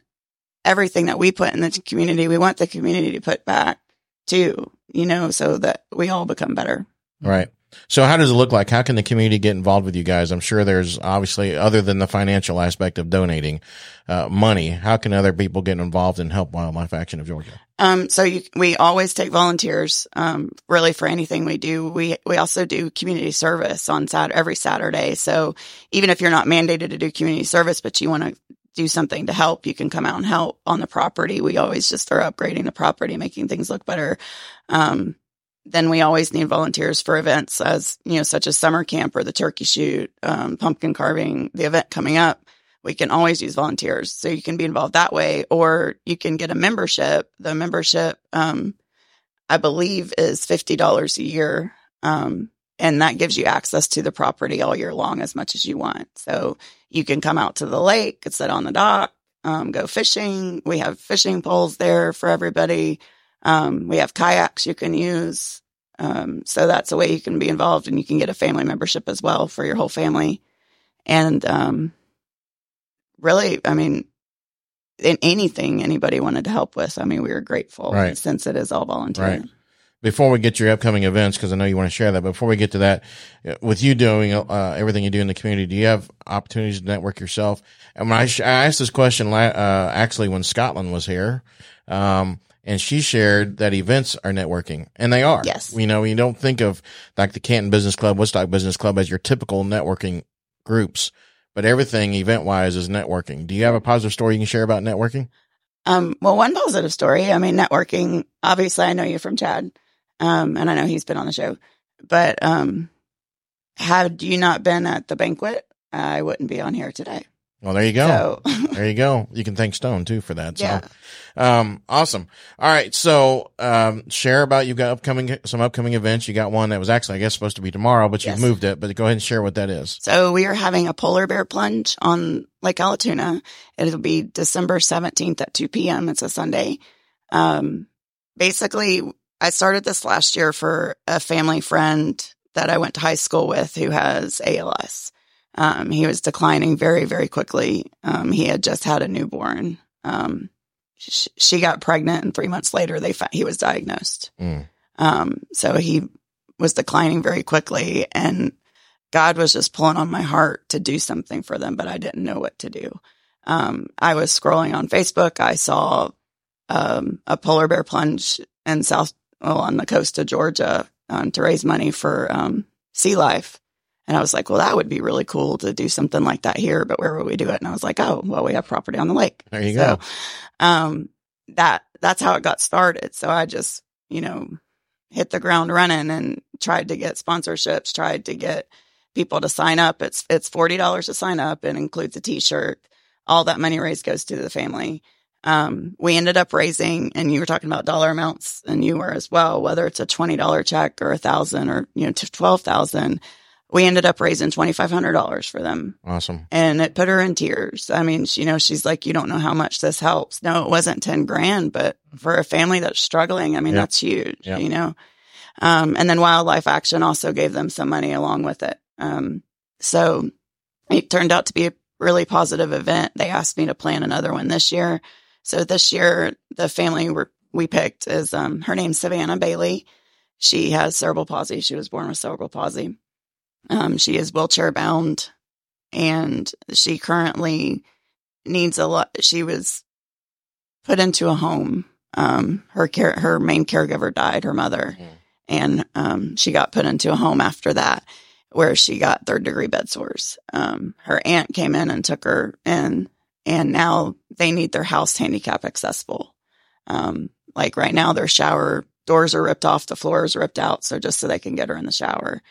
everything that we put in the community. We want the community to put back too, you know, so that we all become better. Right. So how does it look like? How can the community get involved with you guys? I'm sure there's obviously other than the financial aspect of donating uh, money. How can other people get involved and help Wildlife Action of Georgia? Um, so you, we always take volunteers, um, really for anything we do. We, we also do community service on Sat every Saturday. So even if you're not mandated to do community service, but you want to do something to help, you can come out and help on the property. We always just are upgrading the property, making things look better. Um, then we always need volunteers for events as, you know, such as summer camp or the turkey shoot, um, pumpkin carving, the event coming up we can always use volunteers. So you can be involved that way, or you can get a membership. The membership, um, I believe is $50 a year. Um, and that gives you access to the property all year long as much as you want. So you can come out to the lake sit on the dock. um, go fishing. We have fishing poles there for everybody. Um, we have kayaks you can use. Um, so that's a way you can be involved and you can get a family membership as well for your whole family. And, um, really, I mean, in anything anybody wanted to help with, I mean, we were grateful Right. since it is all volunteer. Right. before we get to your upcoming events, because I know you want to share that. But before we get to that, uh, with you doing uh, everything you do in the community, do you have opportunities to network yourself? And when I, sh- I asked this question, la- uh, actually when Scotland was here, um, and she shared that events are networking, and they are. Yes. You know, you don't think of like the Canton Business Club, Woodstock Business Club as your typical networking groups, but everything event wise is networking. Do you have a positive story you can share about networking? Um, well, one positive story. I mean, networking. Obviously, I know you from Chad, um, and I know he's been on the show. But um, had you not been at the banquet, I wouldn't be on here today. Well, there you go. So, There you go. You can thank Stone too for that. So, Yeah. um, awesome. All right. So, um, share about you've got upcoming, some upcoming events. You got one that was actually, I guess, supposed to be tomorrow, but you've Yes. moved it, but go ahead and share what that is. so we are having a polar bear plunge on Lake Allatoona. It'll be December seventeenth at two p.m. It's a Sunday. Um, basically, I started this last year for a family friend that I went to high school with who has ALS. Um, he was declining very, very quickly. Um, he had just had a newborn. Um, sh- she got pregnant, and three months later, they found he was diagnosed. Mm. Um, so he was declining very quickly, and God was just pulling on my heart to do something for them, but I didn't know what to do. Um, I was scrolling on Facebook. I saw um, a polar bear plunge in South, well, on the coast of Georgia um, to raise money for um, sea life. And I was like, well, that would be really cool to do something like that here, but where would we do it? And I was like, oh, well, we have property on the lake. There you So, go. um, that, that's how it got started. So I just, you know, hit the ground running and tried to get sponsorships, tried to get people to sign up. It's, it's $40 to sign up. and includes a t-shirt. All that money raised goes to the family. Um, we ended up raising, and you were talking about dollar amounts and you were as well, whether it's a $20 check or a thousand or, you know, to 12,000. We ended up raising $2,500 for them Awesome. and it put her in tears. I mean, she, you know, she's like, you don't know how much this helps. No, it wasn't 10 grand, but for a family that's struggling, I mean, Yep. that's huge, Yep. you know? Um, and then Wildlife Action also gave them some money along with it. Um, so it turned out to be a really positive event. They asked me to plan another one this year. So this year, the family we're, we picked is, um, her name's Savannah Bailey. She has cerebral palsy. She was born with cerebral palsy. Um, she is wheelchair bound and she currently needs a lot. She was put into a home. Um, her care, her main caregiver died, her mother, Mm. and um, she got put into a home after that, where she got third degree bed sores. Um, her aunt came in and took her in, and now they need their house handicap accessible. Um, like right now, their shower doors are ripped off, the floor is ripped out, so just so they can get her in the shower.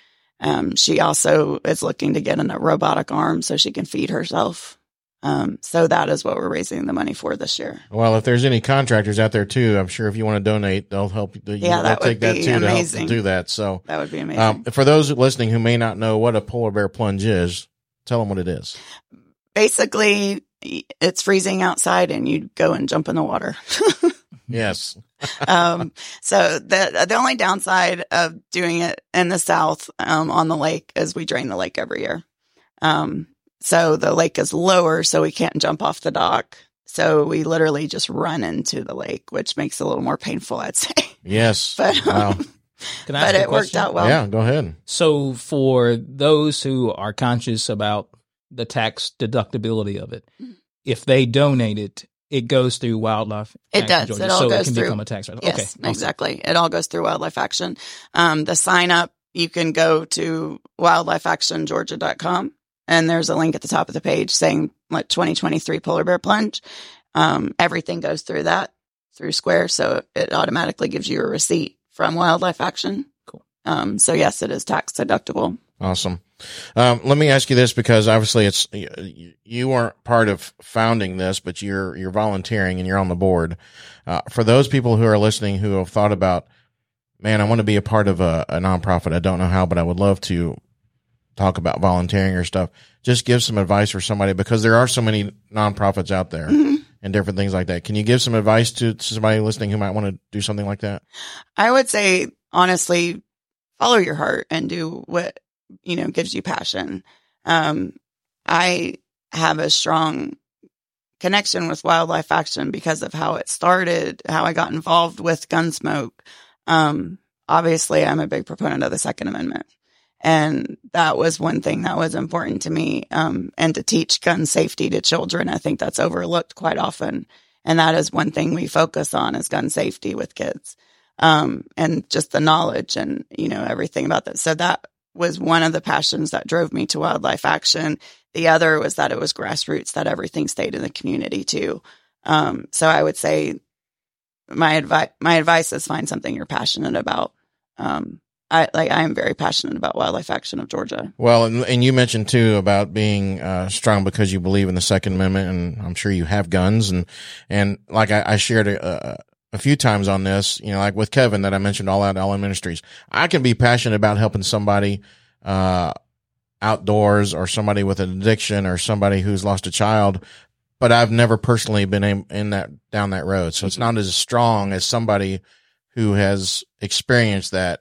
Um, she also is looking to get in a robotic arm so she can feed herself. Um, so that is what we're raising the money for this year. Well, if there's any contractors out there too, I'm sure if you want to donate, they'll help you. Yeah, they'll that would take that be too to help do that. So, That would be amazing. um, for those listening who may not know what a polar bear plunge is, tell them what it is. Basically, it's freezing outside and you go and jump in the water. Yes. um, so the the only downside of doing it in the south um, on the lake is we drain the lake every year. Um, so the lake is lower, so we can't jump off the dock. So we literally just run into the lake, which makes it a little more painful, I'd say. Yes. But Wow. um, Can I but ask a it worked out well. yeah. Go ahead. So for those who are conscious about the tax deductibility of it, Mhm. if they donate it, it goes through wildlife. It does. Georgia, It all so goes it can through. become a tax write. Yes, okay, awesome. exactly. It all goes through Wildlife Action. Um, the sign up, you can go to wildlifeactiongeorgia.com and there's a link at the top of the page saying like 2023 polar bear plunge. Um, everything goes through that through Square. So it automatically gives you a receipt from Wildlife Action. Cool. Um, so yes, it is tax deductible. Awesome. Um, let me ask you this because obviously it's you, weren't part of founding this, but you're you're volunteering and you're on the board. Uh, for those people who are listening who have thought about, man, I want to be a part of a, a nonprofit. I don't know how, but I would love to talk about volunteering or stuff. Just give some advice for somebody because there are so many nonprofits out there. Mhm. and different things like that. Can you give some advice to, to somebody listening who might want to do something like that? I would say, honestly, follow your heart and do what, you know, gives you passion. Um, I have a strong connection with wildlife action because of how it started, how I got involved with Gunsmoke. Um, obviously I'm a big proponent of the second amendment. And that was one thing that was important to me. Um, and to teach gun safety to children. I think that's overlooked quite often. And that is one thing we focus on is gun safety with kids. Um, and just the knowledge and, you know, everything about that. So that was one of the passions that drove me to wildlife action. The other was that it was grassroots, that everything stayed in the community too. Um, so I would say my advice, my advice is find something you're passionate about. Um, I like I am very passionate about wildlife action of Georgia. Well, and, and you mentioned too about being uh, strong because you believe in the Second Amendment, and I'm sure you have guns, and and like I, I shared a, a few times on this, you know, like with Kevin that I mentioned, All Out All In Ministries. I can be passionate about helping somebody uh, outdoors, or somebody with an addiction, or somebody who's lost a child, but I've never personally been in, in that down that road, so it's not as strong as somebody who has experienced that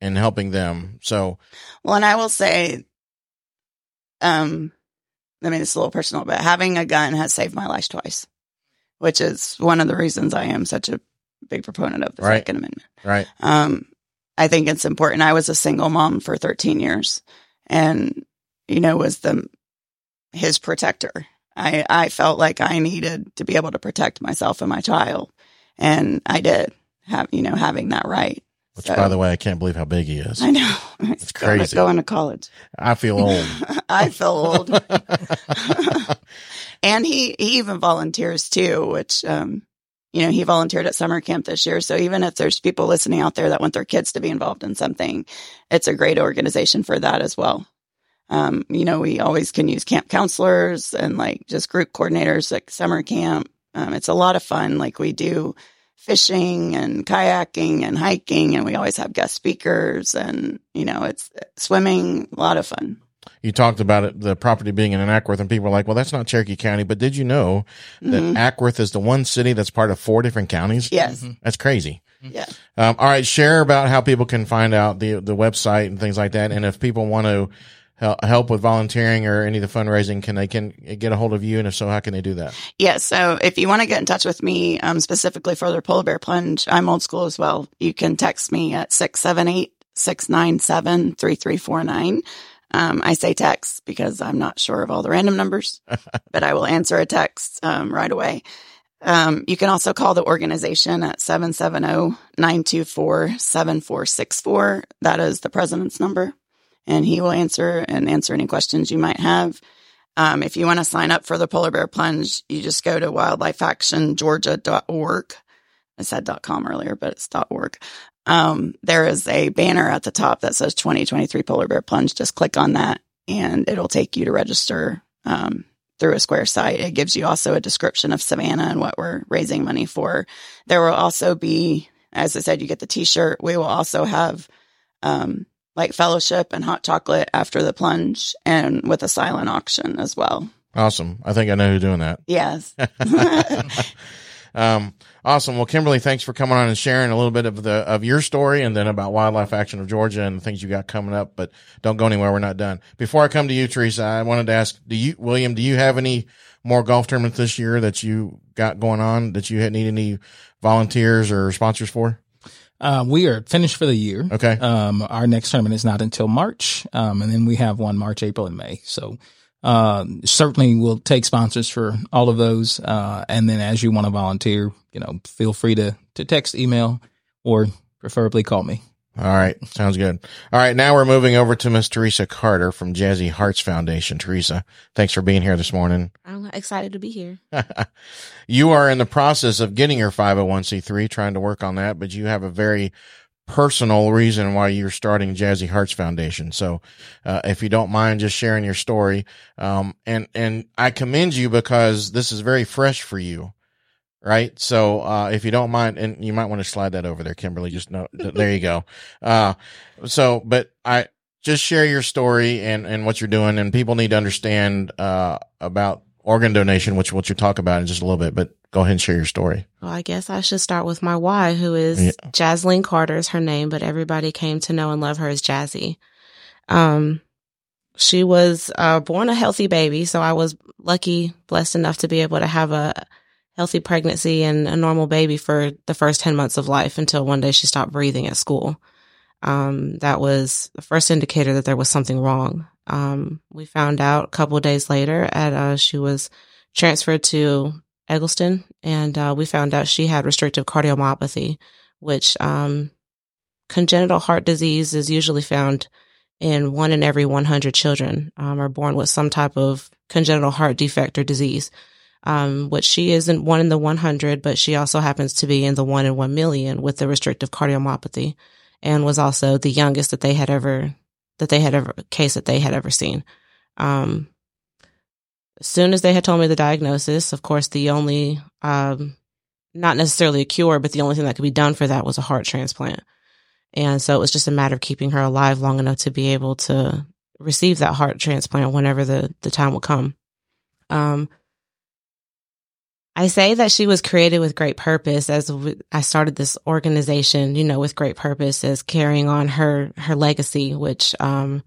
and helping them. So, well, and I will say, um, I mean, it's a little personal, but having a gun has saved my life twice, which is one of the reasons I am such a big proponent of the Right. Second Amendment. right. Um, I think it's important. I was a single mom for 13 years and, you know, was the, his protector. I, I felt like I needed to be able to protect myself and my child. And I did have, you know, having that right. Which, So- by the way, I can't believe how big he is. I know. It's to- crazy. Going to college. I feel old. I feel old. and he, he even volunteers too, which, um, you know, he volunteered at summer camp this year. So even if there's people listening out there that want their kids to be involved in something, it's a great organization for that as well. Um, you know, we always can use camp counselors and like just group coordinators like summer camp. Um, it's a lot of fun. Like we do fishing and kayaking and hiking and we always have guest speakers and, you know, it's swimming, a lot of fun. You talked about it, the property being in Acworth, and people are like, "Well, that's not Cherokee County." But did you know that Mhm. Acworth is the one city that's part of four different counties? Yes. That's crazy. Yeah. Um, all right, share about how people can find out the the website and things like that, and if people want to hel- help with volunteering or any of the fundraising, can they can get a hold of you? And if so, how can they do that? Yeah. So if you want to get in touch with me, um, specifically for the polar bear plunge, I'm old school as well. You can text me at 678 697 3349. Um, I say text because I'm not sure of all the random numbers, but I will answer a text um, right away. Um, you can also call the organization at 770 924 7464. That is the president's number, and he will answer and answer any questions you might have. Um, if you want to sign up for the polar bear plunge, you just go to wildlifeactiongeorgia.org. I said .com earlier, but it's .org. Um, there is a banner at the top that says 2023 polar bear plunge. Just click on that and it'll take you to register, um, through a square site. It gives you also a description of Savannah and what we're raising money for. There will also be, as I said, you get the t-shirt. We will also have, um, like fellowship and hot chocolate after the plunge and with a silent auction as well. Awesome. I think I know who's doing that. Yes. Um, awesome. Well, Kimberly, thanks for coming on and sharing a little bit of the of your story and then about Wildlife Action of Georgia and the things you got coming up. But don't go anywhere. We're not done. Before I come to you, Teresa, I wanted to ask: Do you, William, do you have any more golf tournaments this year that you got going on that you need any volunteers or sponsors for? Uh, we are finished for the year. Okay. Um, our next tournament is not until March. Um, and then we have one March, April, and May. So, uh, certainly we'll take sponsors for all of those. Uh, and then as you want to volunteer, you know, feel free to, to text, email, or preferably call me. All right. Sounds good. All right. Now we're moving over to Miss Teresa Carter from Jazzy Hearts Foundation. Teresa, thanks for being here this morning. I'm excited to be here. you are in the process of getting your 501c3, trying to work on that, but you have a very personal reason why you're starting Jazzy Hearts Foundation. So, uh, if you don't mind just sharing your story, um, and, and I commend you because this is very fresh for you. Right. So, uh, if you don't mind, and you might want to slide that over there, Kimberly, just know, there you go. Uh, so, but I, just share your story and, and what you're doing and people need to understand, uh, about organ donation, which which you'll talk about in just a little bit. But go ahead and share your story. Well, I guess I should start with my why, who is Yeah. Carter is her name, but everybody came to know and love her as Jazzy. Um, she was uh, born a healthy baby, so I was lucky, blessed enough to be able to have a healthy pregnancy and a normal baby for the first 10 months of life until one day she stopped breathing at school. Um, that was the first indicator that there was something wrong. Um, we found out a couple days later at, uh, she was transferred to Egleston and, uh, we found out she had restrictive cardiomyopathy, which, um, congenital heart disease is usually found in one in every 100 children, um, are born with some type of congenital heart defect or disease. Um, which she isn't one in the 100, but she also happens to be in the one in 1 million with the restrictive cardiomyopathy and was also the youngest that they had ever, that they had ever, case that they had ever seen. Um, as soon as they had told me the diagnosis, of course, the only, um, not necessarily a cure, but the only thing that could be done for that was a heart transplant. And so it was just a matter of keeping her alive long enough to be able to receive that heart transplant whenever the, the time would come. Um, I say that she was created with great purpose as I started this organization, you know, with great purpose as carrying on her, her legacy, which, um,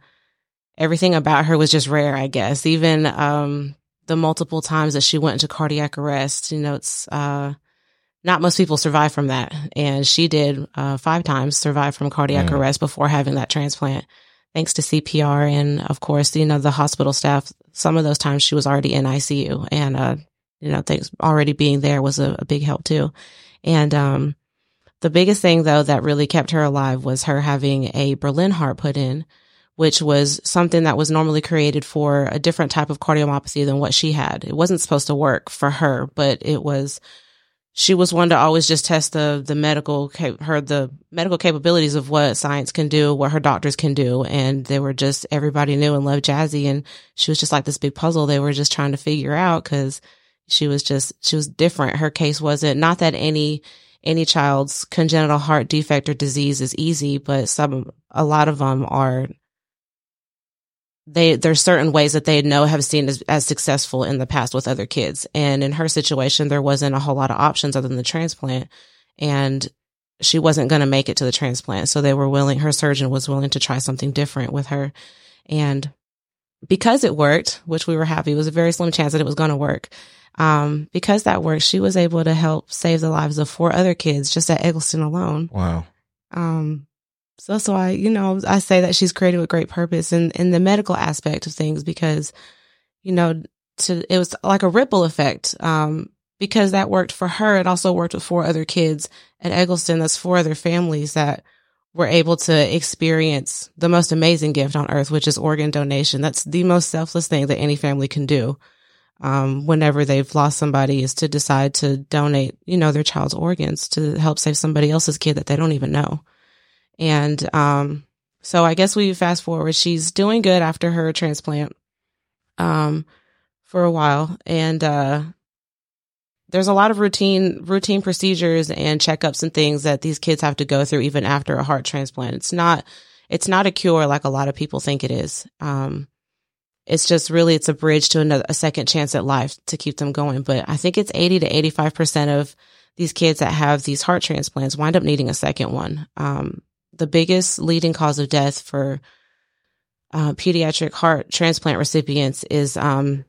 everything about her was just rare, I guess. Even, um, the multiple times that she went into cardiac arrest, you know, it's, uh, not most people survive from that. And she did, uh, five times survive from cardiac Mm. arrest before having that transplant. Thanks to CPR and of course, you know, the hospital staff, some of those times she was already in ICU and, uh, you know, things already being there was a, a big help too. And, um, the biggest thing though that really kept her alive was her having a Berlin heart put in, which was something that was normally created for a different type of cardiomyopathy than what she had. It wasn't supposed to work for her, but it was, she was one to always just test the, the medical, her, the medical capabilities of what science can do, what her doctors can do. And they were just, everybody knew and loved Jazzy. And she was just like this big puzzle they were just trying to figure out because she was just she was different. Her case wasn't not that any any child's congenital heart defect or disease is easy but some a lot of them are they there's certain ways that they know have seen as, as successful in the past with other kids. And in her situation there wasn't a whole lot of options other than the transplant. And she wasn't going to make it to the transplant. So they were willing her surgeon was willing to try something different with her. And because it worked which we were happy it was a very slim chance that it was going to work um, because that worked, she was able to help save the lives of four other kids just at Egleston alone. Wow. Um, so that's why, you know, I say that she's created with great purpose in, in the medical aspect of things because, you know, to, it was like a ripple effect. Um, because that worked for her. It also worked with four other kids at Egleston. That's four other families that were able to experience the most amazing gift on earth, which is organ donation. That's the most selfless thing that any family can do um, whenever they've lost somebody is to decide to donate, you know, their child's organs to help save somebody else's kid that they don't even know. And, um, so I guess we fast forward. She's doing good after her transplant, um, for a while. And, uh, there's a lot of routine, routine procedures and checkups and things that these kids have to go through even after a heart transplant. It's not, it's not a cure like a lot of people think it is. Um, it's just really it's a bridge to another a second chance at life to keep them going but i think it's 80 to 85% of these kids that have these heart transplants wind up needing a second one um, the biggest leading cause of death for uh, pediatric heart transplant recipients is um,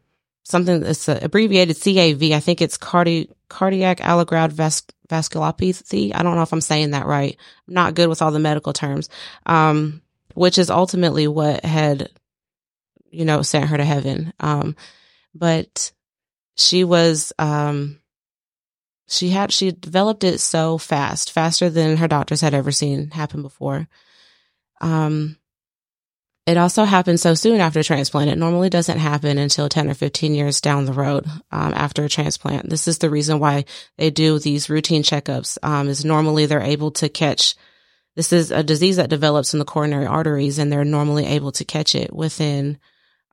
something that's uh, abbreviated cav i think it's cardi- cardiac allograft vas- vasculopathy i don't know if i'm saying that right i'm not good with all the medical terms um, which is ultimately what had you know, sent her to heaven. Um, but she was, um, she had, she developed it so fast, faster than her doctors had ever seen happen before. Um, it also happened so soon after transplant. It normally doesn't happen until 10 or 15 years down the road, um, after a transplant. This is the reason why they do these routine checkups, um, is normally they're able to catch this is a disease that develops in the coronary arteries and they're normally able to catch it within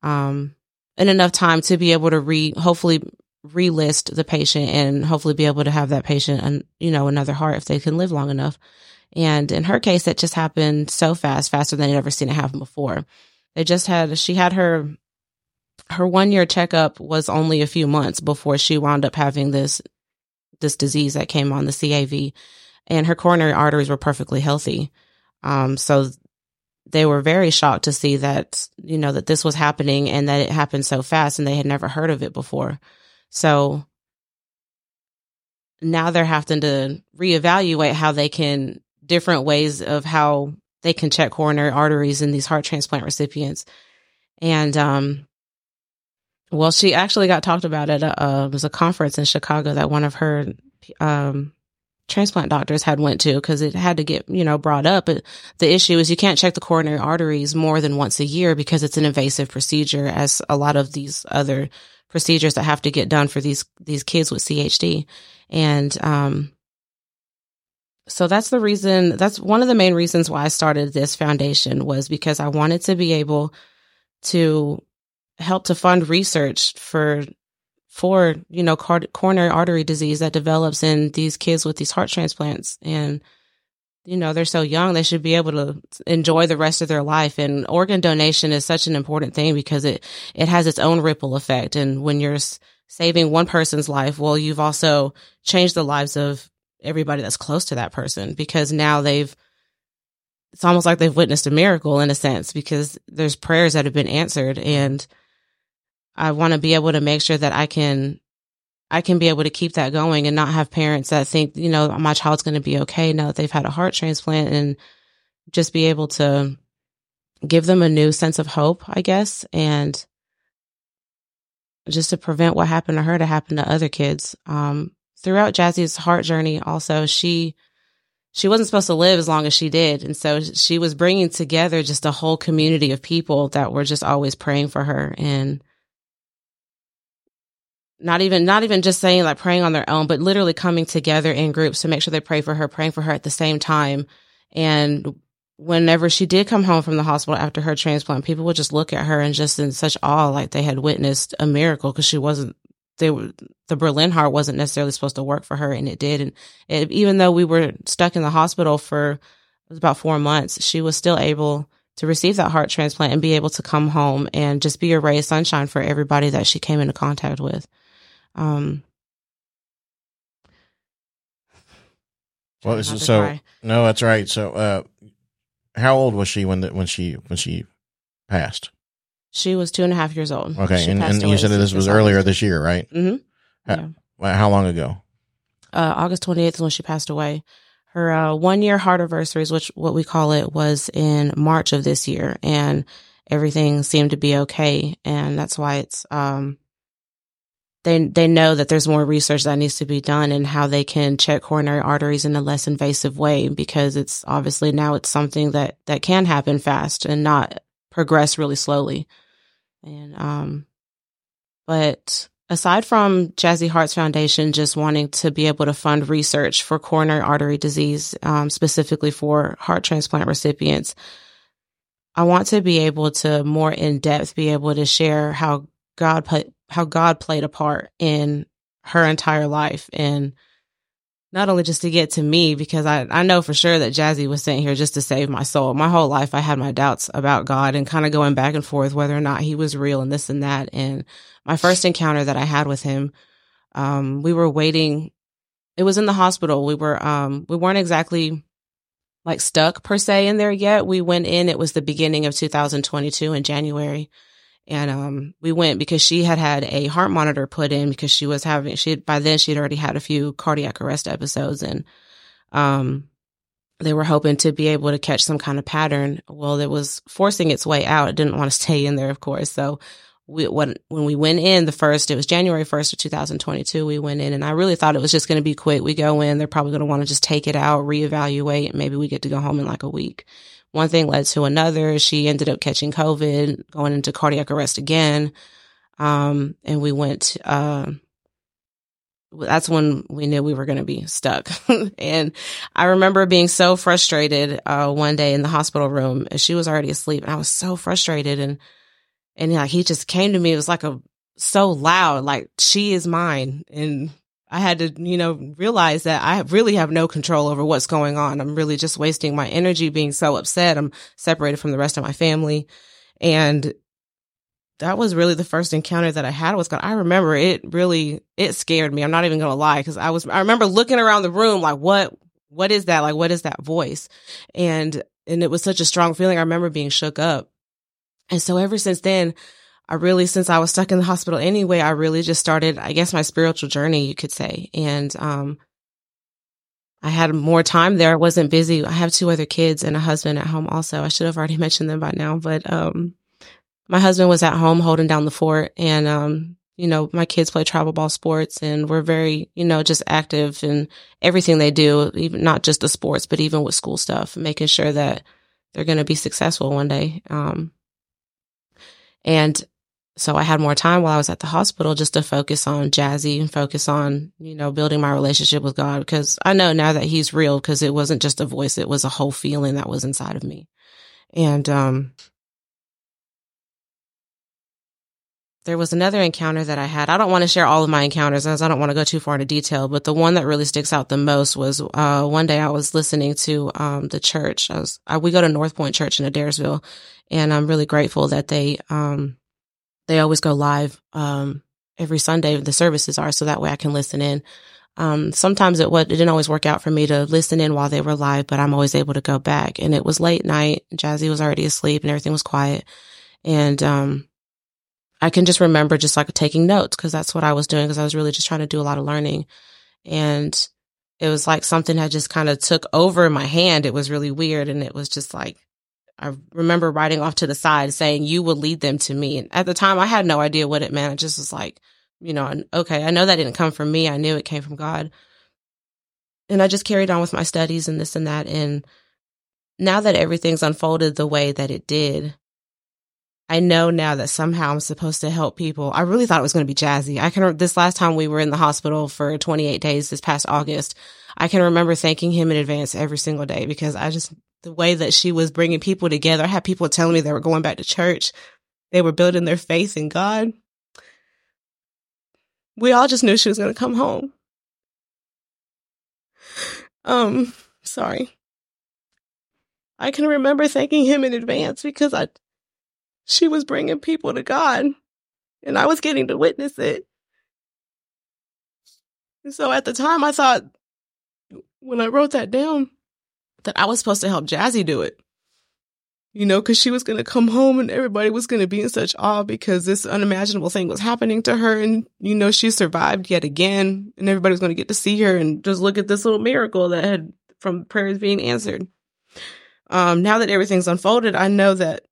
um, in enough time to be able to re hopefully relist the patient and hopefully be able to have that patient and you know another heart if they can live long enough. And in her case, it just happened so fast, faster than I'd ever seen it happen before. They just had she had her her one year checkup was only a few months before she wound up having this this disease that came on the CAV, and her coronary arteries were perfectly healthy. Um, so they were very shocked to see that you know that this was happening and that it happened so fast, and they had never heard of it before. So now they're having to reevaluate how they can different ways of how they can check coronary arteries in these heart transplant recipients. And um, well, she actually got talked about at a, it was a conference in Chicago that one of her um, transplant doctors had went to because it had to get you know brought up. But the issue is you can't check the coronary arteries more than once a year because it's an invasive procedure, as a lot of these other procedures that have to get done for these these kids with CHD. And um, so that's the reason. That's one of the main reasons why I started this foundation was because I wanted to be able to help to fund research for for you know coronary artery disease that develops in these kids with these heart transplants and you know they're so young they should be able to enjoy the rest of their life and organ donation is such an important thing because it it has its own ripple effect and when you're saving one person's life well you've also changed the lives of everybody that's close to that person because now they've it's almost like they've witnessed a miracle in a sense because there's prayers that have been answered and I want to be able to make sure that I can I can be able to keep that going and not have parents that think, you know, my child's going to be okay now that they've had a heart transplant and just be able to give them a new sense of hope, I guess, and just to prevent what happened to her to happen to other kids. Um, throughout Jazzy's heart journey, also, she, she wasn't supposed to live as long as she did. And so she was bringing together just a whole community of people that were just always praying for her. And not even not even just saying like praying on their own but literally coming together in groups to make sure they pray for her praying for her at the same time and whenever she did come home from the hospital after her transplant people would just look at her and just in such awe like they had witnessed a miracle because she wasn't they were the berlin heart wasn't necessarily supposed to work for her and it did and it, even though we were stuck in the hospital for it was about four months she was still able to receive that heart transplant and be able to come home and just be a ray of sunshine for everybody that she came into contact with um, well, so cry. no, that's right. So, uh, how old was she when the, when she when she passed? She was two and a half years old. Okay, and, and you said that this was earlier this year, right? Mm-hmm. How, yeah. how long ago? Uh, August twenty eighth is when she passed away. Her uh, one year heart anniversary, which what we call it, was in March of this year, and everything seemed to be okay, and that's why it's um they they know that there's more research that needs to be done and how they can check coronary arteries in a less invasive way because it's obviously now it's something that that can happen fast and not progress really slowly. And um but aside from Jazzy Hearts Foundation just wanting to be able to fund research for coronary artery disease, um, specifically for heart transplant recipients, I want to be able to more in depth be able to share how God put how God played a part in her entire life and not only just to get to me because I, I know for sure that Jazzy was sent here just to save my soul. My whole life I had my doubts about God and kind of going back and forth whether or not he was real and this and that. And my first encounter that I had with him, um, we were waiting. It was in the hospital. We were, um, we weren't exactly like stuck per se in there yet. We went in. It was the beginning of 2022 in January. And um, we went because she had had a heart monitor put in because she was having she by then she'd already had a few cardiac arrest episodes and um, they were hoping to be able to catch some kind of pattern. Well, it was forcing its way out. It didn't want to stay in there, of course. So we when when we went in the first, it was January first of 2022. We went in, and I really thought it was just going to be quick. We go in, they're probably going to want to just take it out, reevaluate, and maybe we get to go home in like a week one thing led to another. She ended up catching COVID, going into cardiac arrest again. Um, and we went, uh, that's when we knew we were going to be stuck. and I remember being so frustrated, uh, one day in the hospital room and she was already asleep and I was so frustrated and, and like he just came to me. It was like a, so loud, like she is mine. And I had to, you know, realize that I really have no control over what's going on. I'm really just wasting my energy being so upset. I'm separated from the rest of my family. And that was really the first encounter that I had with God. I remember it really, it scared me. I'm not even going to lie. Cause I was, I remember looking around the room like, what, what is that? Like, what is that voice? And, and it was such a strong feeling. I remember being shook up. And so ever since then, I really, since I was stuck in the hospital anyway, I really just started, I guess, my spiritual journey, you could say. And, um, I had more time there. I wasn't busy. I have two other kids and a husband at home also. I should have already mentioned them by now, but, um, my husband was at home holding down the fort and, um, you know, my kids play travel ball sports and we're very, you know, just active in everything they do, even not just the sports, but even with school stuff, making sure that they're going to be successful one day. Um, and so I had more time while I was at the hospital just to focus on Jazzy and focus on, you know, building my relationship with God because I know now that he's real because it wasn't just a voice. It was a whole feeling that was inside of me. And, um, there was another encounter that I had. I don't want to share all of my encounters as I don't want to go too far into detail, but the one that really sticks out the most was, uh, one day I was listening to, um, the church. I was, I, we go to North Point Church in Adairsville and I'm really grateful that they, um, they always go live um, every Sunday. The services are so that way I can listen in. Um, sometimes it it didn't always work out for me to listen in while they were live, but I'm always able to go back. And it was late night. Jazzy was already asleep and everything was quiet. And um, I can just remember just like taking notes because that's what I was doing because I was really just trying to do a lot of learning. And it was like something had just kind of took over my hand. It was really weird. And it was just like I remember writing off to the side saying, you will lead them to me. And at the time, I had no idea what it meant. I just was like, you know, okay, I know that didn't come from me. I knew it came from God. And I just carried on with my studies and this and that. And now that everything's unfolded the way that it did, I know now that somehow I'm supposed to help people. I really thought it was going to be jazzy. I can, this last time we were in the hospital for 28 days this past August, I can remember thanking him in advance every single day because I just the way that she was bringing people together. I had people telling me they were going back to church. They were building their faith in God. We all just knew she was going to come home. Um, sorry. I can remember thanking him in advance because I, she was bringing people to God and I was getting to witness it. And so at the time I thought, when I wrote that down, that I was supposed to help Jazzy do it. You know, because she was going to come home and everybody was going to be in such awe because this unimaginable thing was happening to her. And, you know, she survived yet again and everybody was going to get to see her and just look at this little miracle that had from prayers being answered. Um, now that everything's unfolded, I know that,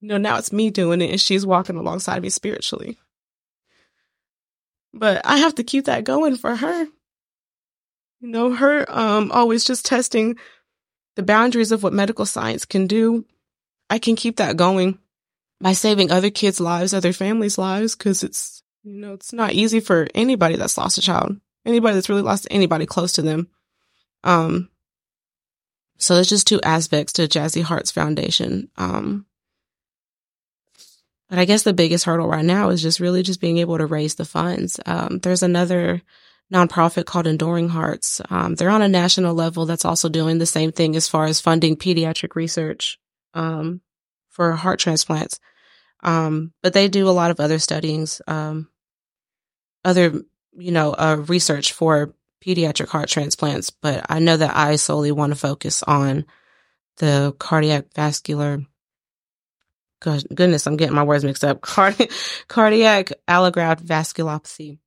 you know, now it's me doing it and she's walking alongside me spiritually. But I have to keep that going for her. You know, her um always just testing the boundaries of what medical science can do, I can keep that going by saving other kids' lives, other families' lives, because it's, you know, it's not easy for anybody that's lost a child, anybody that's really lost anybody close to them. Um, so there's just two aspects to Jazzy Hearts Foundation. Um, but I guess the biggest hurdle right now is just really just being able to raise the funds. Um, there's another nonprofit called Enduring Hearts. Um, they're on a national level that's also doing the same thing as far as funding pediatric research um, for heart transplants. Um, but they do a lot of other studies, um, other, you know, uh, research for pediatric heart transplants. But I know that I solely want to focus on the cardiac vascular. goodness, I'm getting my words mixed up. Cardi- cardiac allograft vasculopathy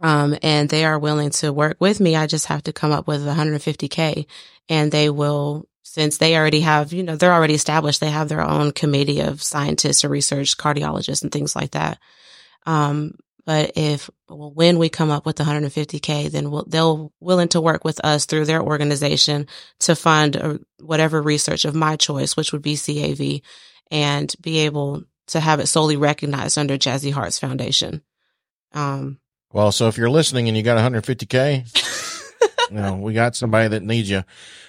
um, and they are willing to work with me. I just have to come up with 150k and they will, since they already have, you know, they're already established. They have their own committee of scientists and research cardiologists and things like that. Um, but if, when we come up with 150k, then we'll, they'll willing to work with us through their organization to fund uh, whatever research of my choice, which would be CAV and be able to have it solely recognized under Jazzy Hearts Foundation. Um, well, so if you're listening and you got 150k, you know, we got somebody that needs you.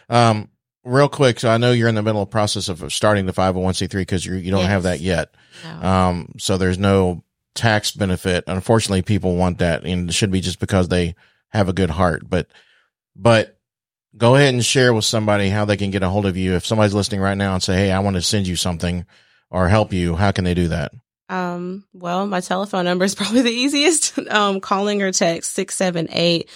Um, real quick. So I know you're in the middle of process of starting the 501c3 because you you don't yes. have that yet. No. Um, so there's no tax benefit. Unfortunately, people want that and it should be just because they have a good heart, but, but go ahead and share with somebody how they can get a hold of you. If somebody's listening right now and say, Hey, I want to send you something or help you, how can they do that? Um, well, my telephone number is probably the easiest. um, calling or text 678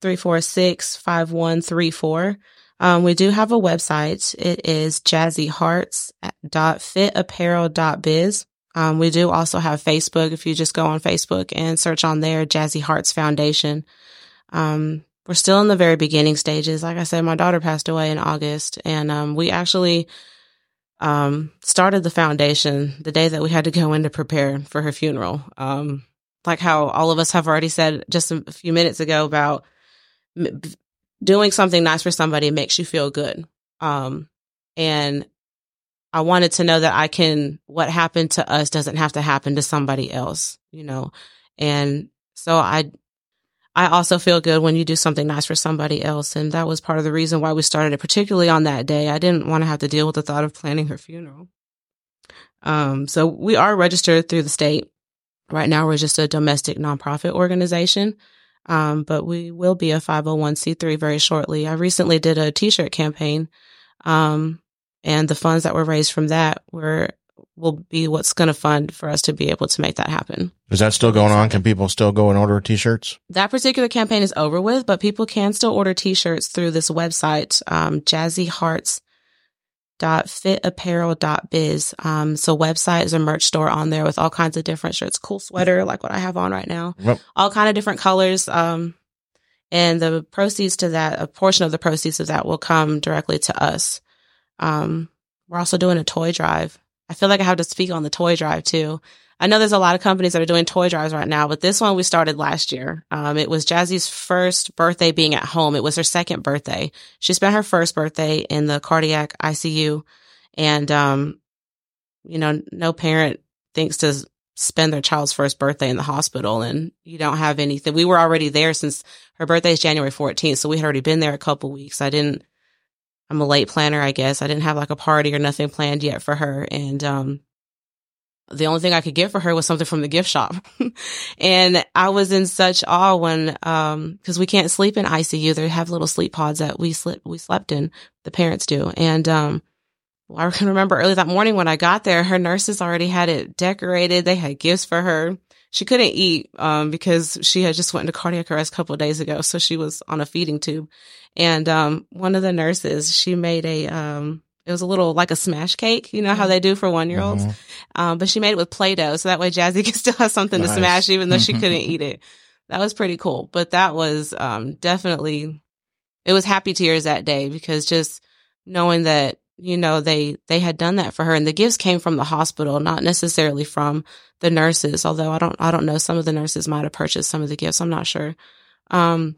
346 5134. Um, we do have a website. It is jazzyhearts.fitapparel.biz. Um, we do also have Facebook. If you just go on Facebook and search on there, Jazzy Hearts Foundation. Um, we're still in the very beginning stages. Like I said, my daughter passed away in August and, um, we actually, um, started the foundation the day that we had to go in to prepare for her funeral. Um, like how all of us have already said just a few minutes ago about m- doing something nice for somebody makes you feel good. Um, and I wanted to know that I can, what happened to us doesn't have to happen to somebody else, you know? And so I, I also feel good when you do something nice for somebody else. And that was part of the reason why we started it, particularly on that day. I didn't want to have to deal with the thought of planning her funeral. Um, so we are registered through the state. Right now, we're just a domestic nonprofit organization. Um, but we will be a 501c3 very shortly. I recently did a t-shirt campaign. Um, and the funds that were raised from that were will be what's going to fund for us to be able to make that happen. Is that still going on? Can people still go and order t-shirts? That particular campaign is over with, but people can still order t-shirts through this website, um, jazzyhearts.fitapparel.biz. Um, so website is a merch store on there with all kinds of different shirts, cool sweater, like what I have on right now, Yep. all kind of different colors. Um, and the proceeds to that, a portion of the proceeds of that will come directly to us. Um, we're also doing a toy drive. I feel like I have to speak on the toy drive too. I know there's a lot of companies that are doing toy drives right now, but this one we started last year. Um, it was Jazzy's first birthday being at home. It was her second birthday. She spent her first birthday in the cardiac ICU and, um, you know, no parent thinks to spend their child's first birthday in the hospital and you don't have anything. We were already there since her birthday is January 14th. So we had already been there a couple weeks. I didn't, I'm a late planner, I guess. I didn't have like a party or nothing planned yet for her. And, um, the only thing I could get for her was something from the gift shop. and I was in such awe when, um, cause we can't sleep in ICU. They have little sleep pods that we slept, we slept in, the parents do. And, um, I can remember early that morning when I got there, her nurses already had it decorated. They had gifts for her. She couldn't eat, um, because she had just went into cardiac arrest a couple of days ago. So she was on a feeding tube. And, um, one of the nurses, she made a, um, it was a little like a smash cake, you know how they do for one year olds. Mhm. Um, but she made it with Play-Doh. So that way Jazzy could still have something to smash even though she couldn't eat it. That was pretty cool. But that was, um, definitely, it was happy tears that day because just knowing that, you know, they, they had done that for her and the gifts came from the hospital, not necessarily from the nurses. Although I don't, I don't know. Some of the nurses might have purchased some of the gifts. I'm not sure. Um,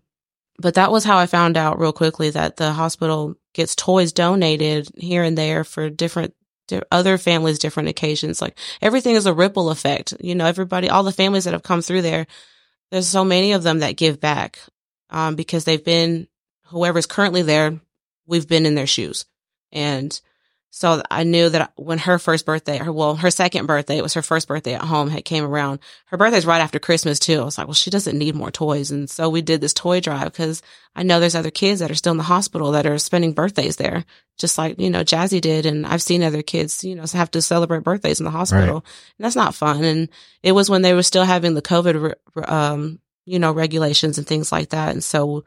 but that was how I found out real quickly that the hospital gets toys donated here and there for different other families, different occasions. Like everything is a ripple effect. You know, everybody, all the families that have come through there, there's so many of them that give back, um, because they've been, whoever's currently there, we've been in their shoes. And so I knew that when her first birthday, her, well, her second birthday, it was her first birthday at home, had came around. Her birthday's right after Christmas too. I was like, well, she doesn't need more toys. And so we did this toy drive because I know there's other kids that are still in the hospital that are spending birthdays there, just like, you know, Jazzy did. And I've seen other kids, you know, have to celebrate birthdays in the hospital. And that's not fun. And it was when they were still having the COVID, um, you know, regulations and things like that. And so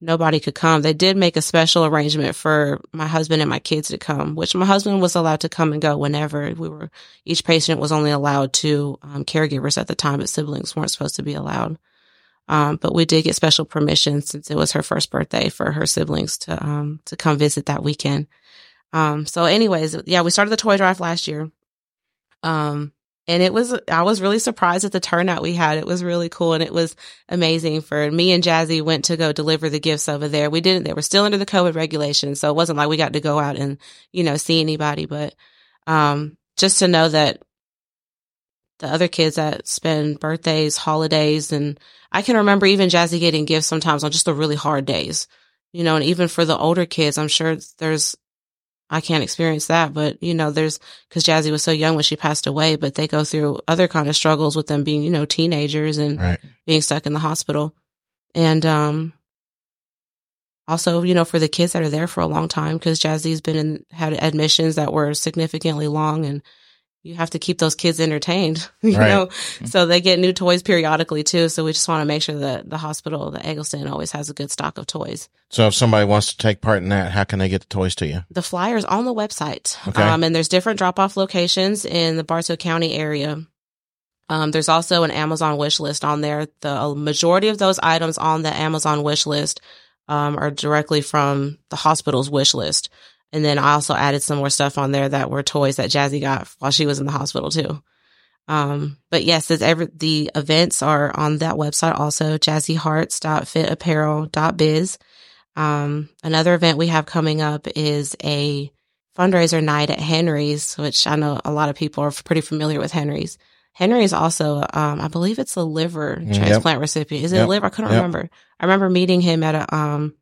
nobody could come. They did make a special arrangement for my husband and my kids to come, which my husband was allowed to come and go whenever we were, each patient was only allowed two um, caregivers at the time, but siblings weren't supposed to be allowed. Um, but we did get special permission since it was her first birthday for her siblings to, um, to come visit that weekend. Um, so anyways, yeah, we started the toy drive last year. Um, and it was, I was really surprised at the turnout we had. It was really cool. And it was amazing for me and Jazzy went to go deliver the gifts over there. We didn't, they were still under the COVID regulations. So it wasn't like we got to go out and, you know, see anybody, but, um, just to know that the other kids that spend birthdays, holidays, and I can remember even Jazzy getting gifts sometimes on just the really hard days, you know, and even for the older kids, I'm sure there's, I can't experience that, but you know, there's, cause Jazzy was so young when she passed away, but they go through other kind of struggles with them being, you know, teenagers and Right. being stuck in the hospital. And, um, also, you know, for the kids that are there for a long time, because Jazzy's been in, had admissions that were significantly long and you have to keep those kids entertained, you Right. know. So they get new toys periodically too. So we just want to make sure that the hospital, the Egleston, always has a good stock of toys. So if somebody wants to take part in that, how can they get the toys to you? The flyers on the website, Okay. um, and there's different drop off locations in the Bartow County area. Um, there's also an Amazon wish list on there. The majority of those items on the Amazon wish list um, are directly from the hospital's wish list. And then I also added some more stuff on there that were toys that Jazzy got while she was in the hospital too. Um, but yes, it's every, the events are on that website also, jazzyhearts.fitapparel.biz. Um, another event we have coming up is a fundraiser night at Henry's, which I know a lot of people are pretty familiar with Henry's. Henry is also, um, I believe it's a liver Mm, Yep. transplant recipient. Is it Yep. liver? I couldn't Yep. remember. I remember meeting him at a, um,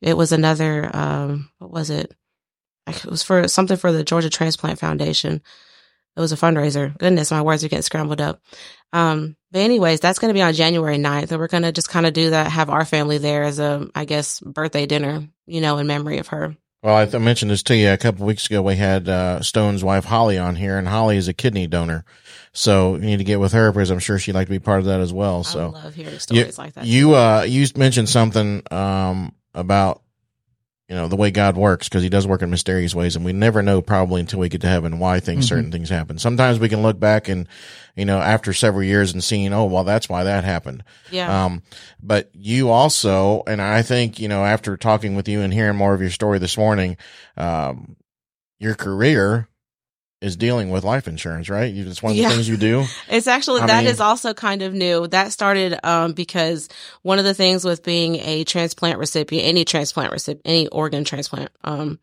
it was another, um, what was it? It was for something for the Georgia Transplant Foundation. It was a fundraiser. Goodness, my words are getting scrambled up. Um, but anyways, that's going to be on January 9th. And we're going to just kind of do that, have our family there as a, I guess, birthday dinner, you know, in memory of her. Well, I, th- I mentioned this to you a couple of weeks ago. We had uh, Stone's wife Holly on here, and Holly is a kidney donor. So you need to get with her because I'm sure she'd like to be part of that as well. I So love hearing stories like that. you uh you mentioned something um about you know the way God works because He does work in mysterious ways, and we never know probably until we get to heaven why things Mhm. certain things happen. Sometimes we can look back and you know after several years and seeing oh well that's why that happened. yeah. Um, but you also, and I think, you know, after talking with you and hearing more of your story this morning, um, your career is dealing with life insurance, right? You, it's one of the Yeah. things you do. It's actually I that is mean- also kind of new. That started um, because one of the things with being a transplant recipient, any transplant recipient, any organ transplant, um,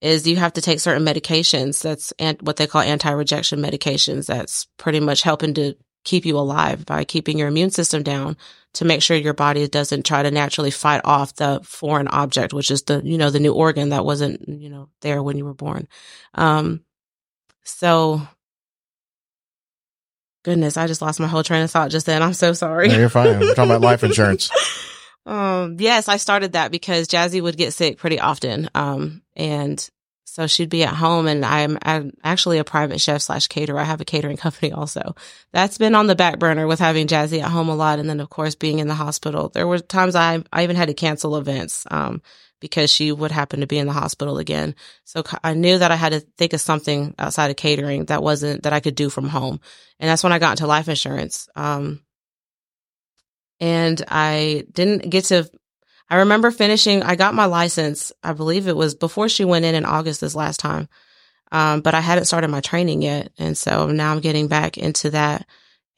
is you have to take certain medications. That's an- what they call anti-rejection medications. That's pretty much helping to keep you alive by keeping your immune system down to make sure your body doesn't try to naturally fight off the foreign object, which is the you know the new organ that wasn't you know there when you were born. Um, so goodness, I just lost my whole train of thought just then. I'm so sorry. No, you're fine. We're talking about life insurance. Um, yes, I started that because Jazzy would get sick pretty often. Um, and so she'd be at home and I'm, I'm actually a private chef slash caterer. I have a catering company also. That's been on the back burner with having Jazzy at home a lot. And then of course being in the hospital. There were times I, I even had to cancel events, um, because she would happen to be in the hospital again. So I knew that I had to think of something outside of catering that wasn't, that I could do from home. And that's when I got into life insurance. Um, and I didn't get to. I remember finishing. I got my license. I believe it was before she went in in August this last time, um, but I hadn't started my training yet, and so now I'm getting back into that.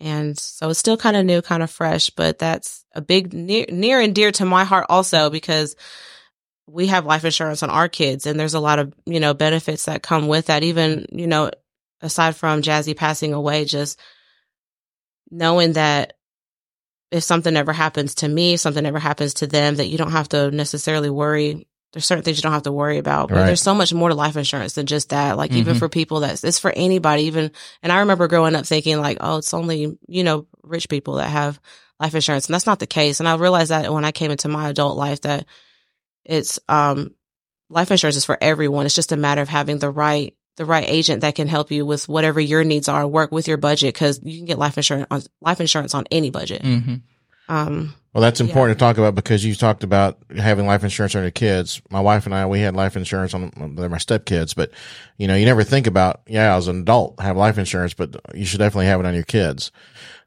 And so it's still kind of new, kind of fresh, but that's a big near, near and dear to my heart also because we have life insurance on our kids, and there's a lot of you know benefits that come with that. Even you know, aside from Jazzy passing away, just knowing that if something ever happens to me, something ever happens to them, that you don't have to necessarily worry. There's certain things you don't have to worry about, but Right. there's so much more to life insurance than just that. Like even Mhm. for people that's, it's for anybody, even, and I remember growing up thinking like, oh, it's only, you know, rich people that have life insurance. And that's not the case. And I realized that when I came into my adult life that it's, um, life insurance is for everyone. It's just a matter of having the right, the right agent that can help you with whatever your needs are, work with your budget. Cause you can get life insurance on life insurance on any budget. hmm Um, Well, that's Yeah. important to talk about because you talked about having life insurance on your kids. My wife and I, we had life insurance on they're my stepkids, but you know, you never think about, yeah, as an adult, have life insurance, but you should definitely have it on your kids.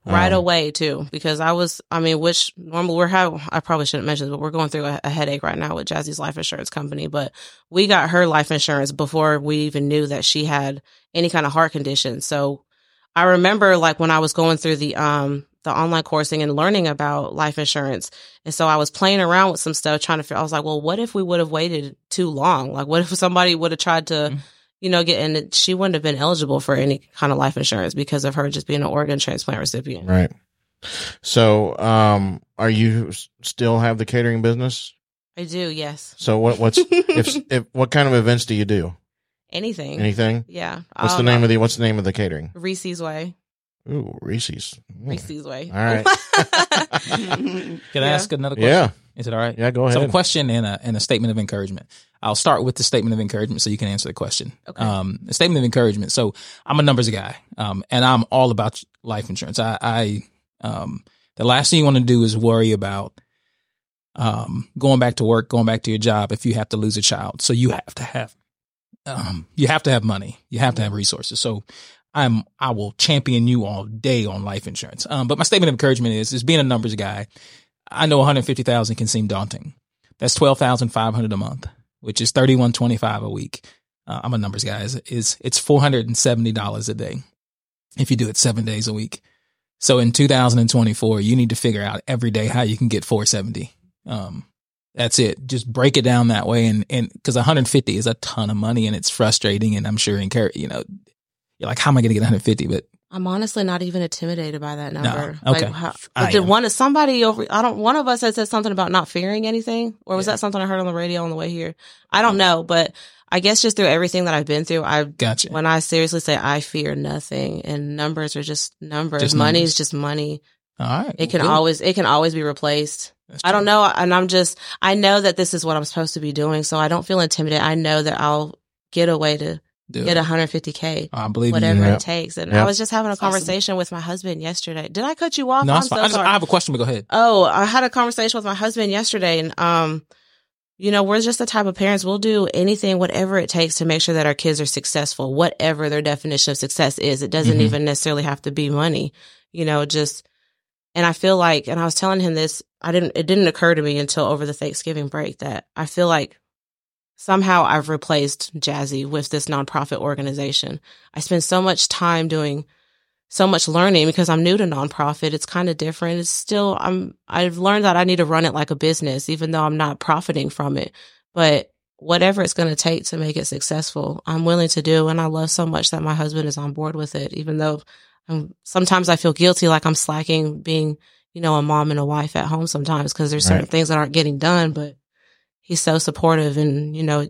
Right Um, away too because i was i mean which normal we're having i probably shouldn't mention this, but we're going through a, a headache right now with jazzy's life insurance company but we got her life insurance before we even knew that she had any kind of heart condition so i remember like when i was going through the um the online coursing and learning about life insurance and so i was playing around with some stuff trying to figure i was like well what if we would have waited too long like what if somebody would have tried to Mhm. You know, get and she wouldn't have been eligible for any kind of life insurance because of her just being an organ transplant recipient. Right. So, um, are you still have the catering business? I do, yes. So what, what's, if, if, what kind of events do you do? Anything. Anything? Yeah. What's the Um, name of the, what's the name of the catering? Reese's Way. Ooh, Reese's. Mm. Reese's way. All right. Can I Yeah. ask another question? Yeah. Is it all right? Yeah, go ahead. So, a question and a, and a statement of encouragement. I'll start with the statement of encouragement so you can answer the question. Okay. Um, a statement of encouragement. So, I'm a numbers guy, um, and I'm all about life insurance. I, I, um, the last thing you want to do is worry about, um, going back to work, going back to your job if you have to lose a child. So, you have to have, um, you have to have money. You have to have resources. So, I'm, I will champion you all day on life insurance. Um, but my statement of encouragement is, is being a numbers guy. I know 150,000 can seem daunting. That's 12,500 a month, which is 3125 a week. Uh, I'm a numbers guy. Is, is it's $470 a day if you do it 7 days a week. So in 2024, you need to figure out every day how you can get 470. Um that's it. Just break it down that way and and cuz 150 is a ton of money and it's frustrating and I'm sure encourage, you know, you're like how am I going to get 150 but I'm honestly not even intimidated by that number. Okay. Like, how, I did one somebody over? I don't. One of us had said something about not fearing anything, or was Yeah. that something I heard on the radio on the way here? I don't know, but I guess just through everything that I've been through, I gotcha. when I seriously say I fear nothing, and numbers are just numbers. Just money numbers. is just money. All right. It can Good. always it can always be replaced. I don't know, and I'm just I know that this is what I'm supposed to be doing, so I don't feel intimidated. I know that I'll get a way to Do get 150k I believe you. whatever Yeah. it takes. And Yeah. I was just having a That's awesome. conversation with my husband yesterday. Did I cut you off? No, I'm it's fine. so I, just, sorry. I have a question, but go ahead. Oh, I had a conversation with my husband yesterday and um you know, we're just the type of parents we'll do anything whatever it takes to make sure that our kids are successful, whatever their definition of success is. It doesn't Mhm. even necessarily have to be money. You know, just and I feel like and I was telling him this, I didn't it didn't occur to me until over the Thanksgiving break that I feel like somehow I've replaced Jazzy with this nonprofit organization. I spend so much time doing so much learning because I'm new to nonprofit. It's kind of different. It's still, I'm, I've learned that I need to run it like a business, even though I'm not profiting from it. But whatever it's going to take to make it successful, I'm willing to do. And I love so much that my husband is on board with it, even though I'm, sometimes I feel guilty, like I'm slacking being, you know, a mom and a wife at home sometimes because there's certain Right. things that aren't getting done, but he's so supportive and, you know,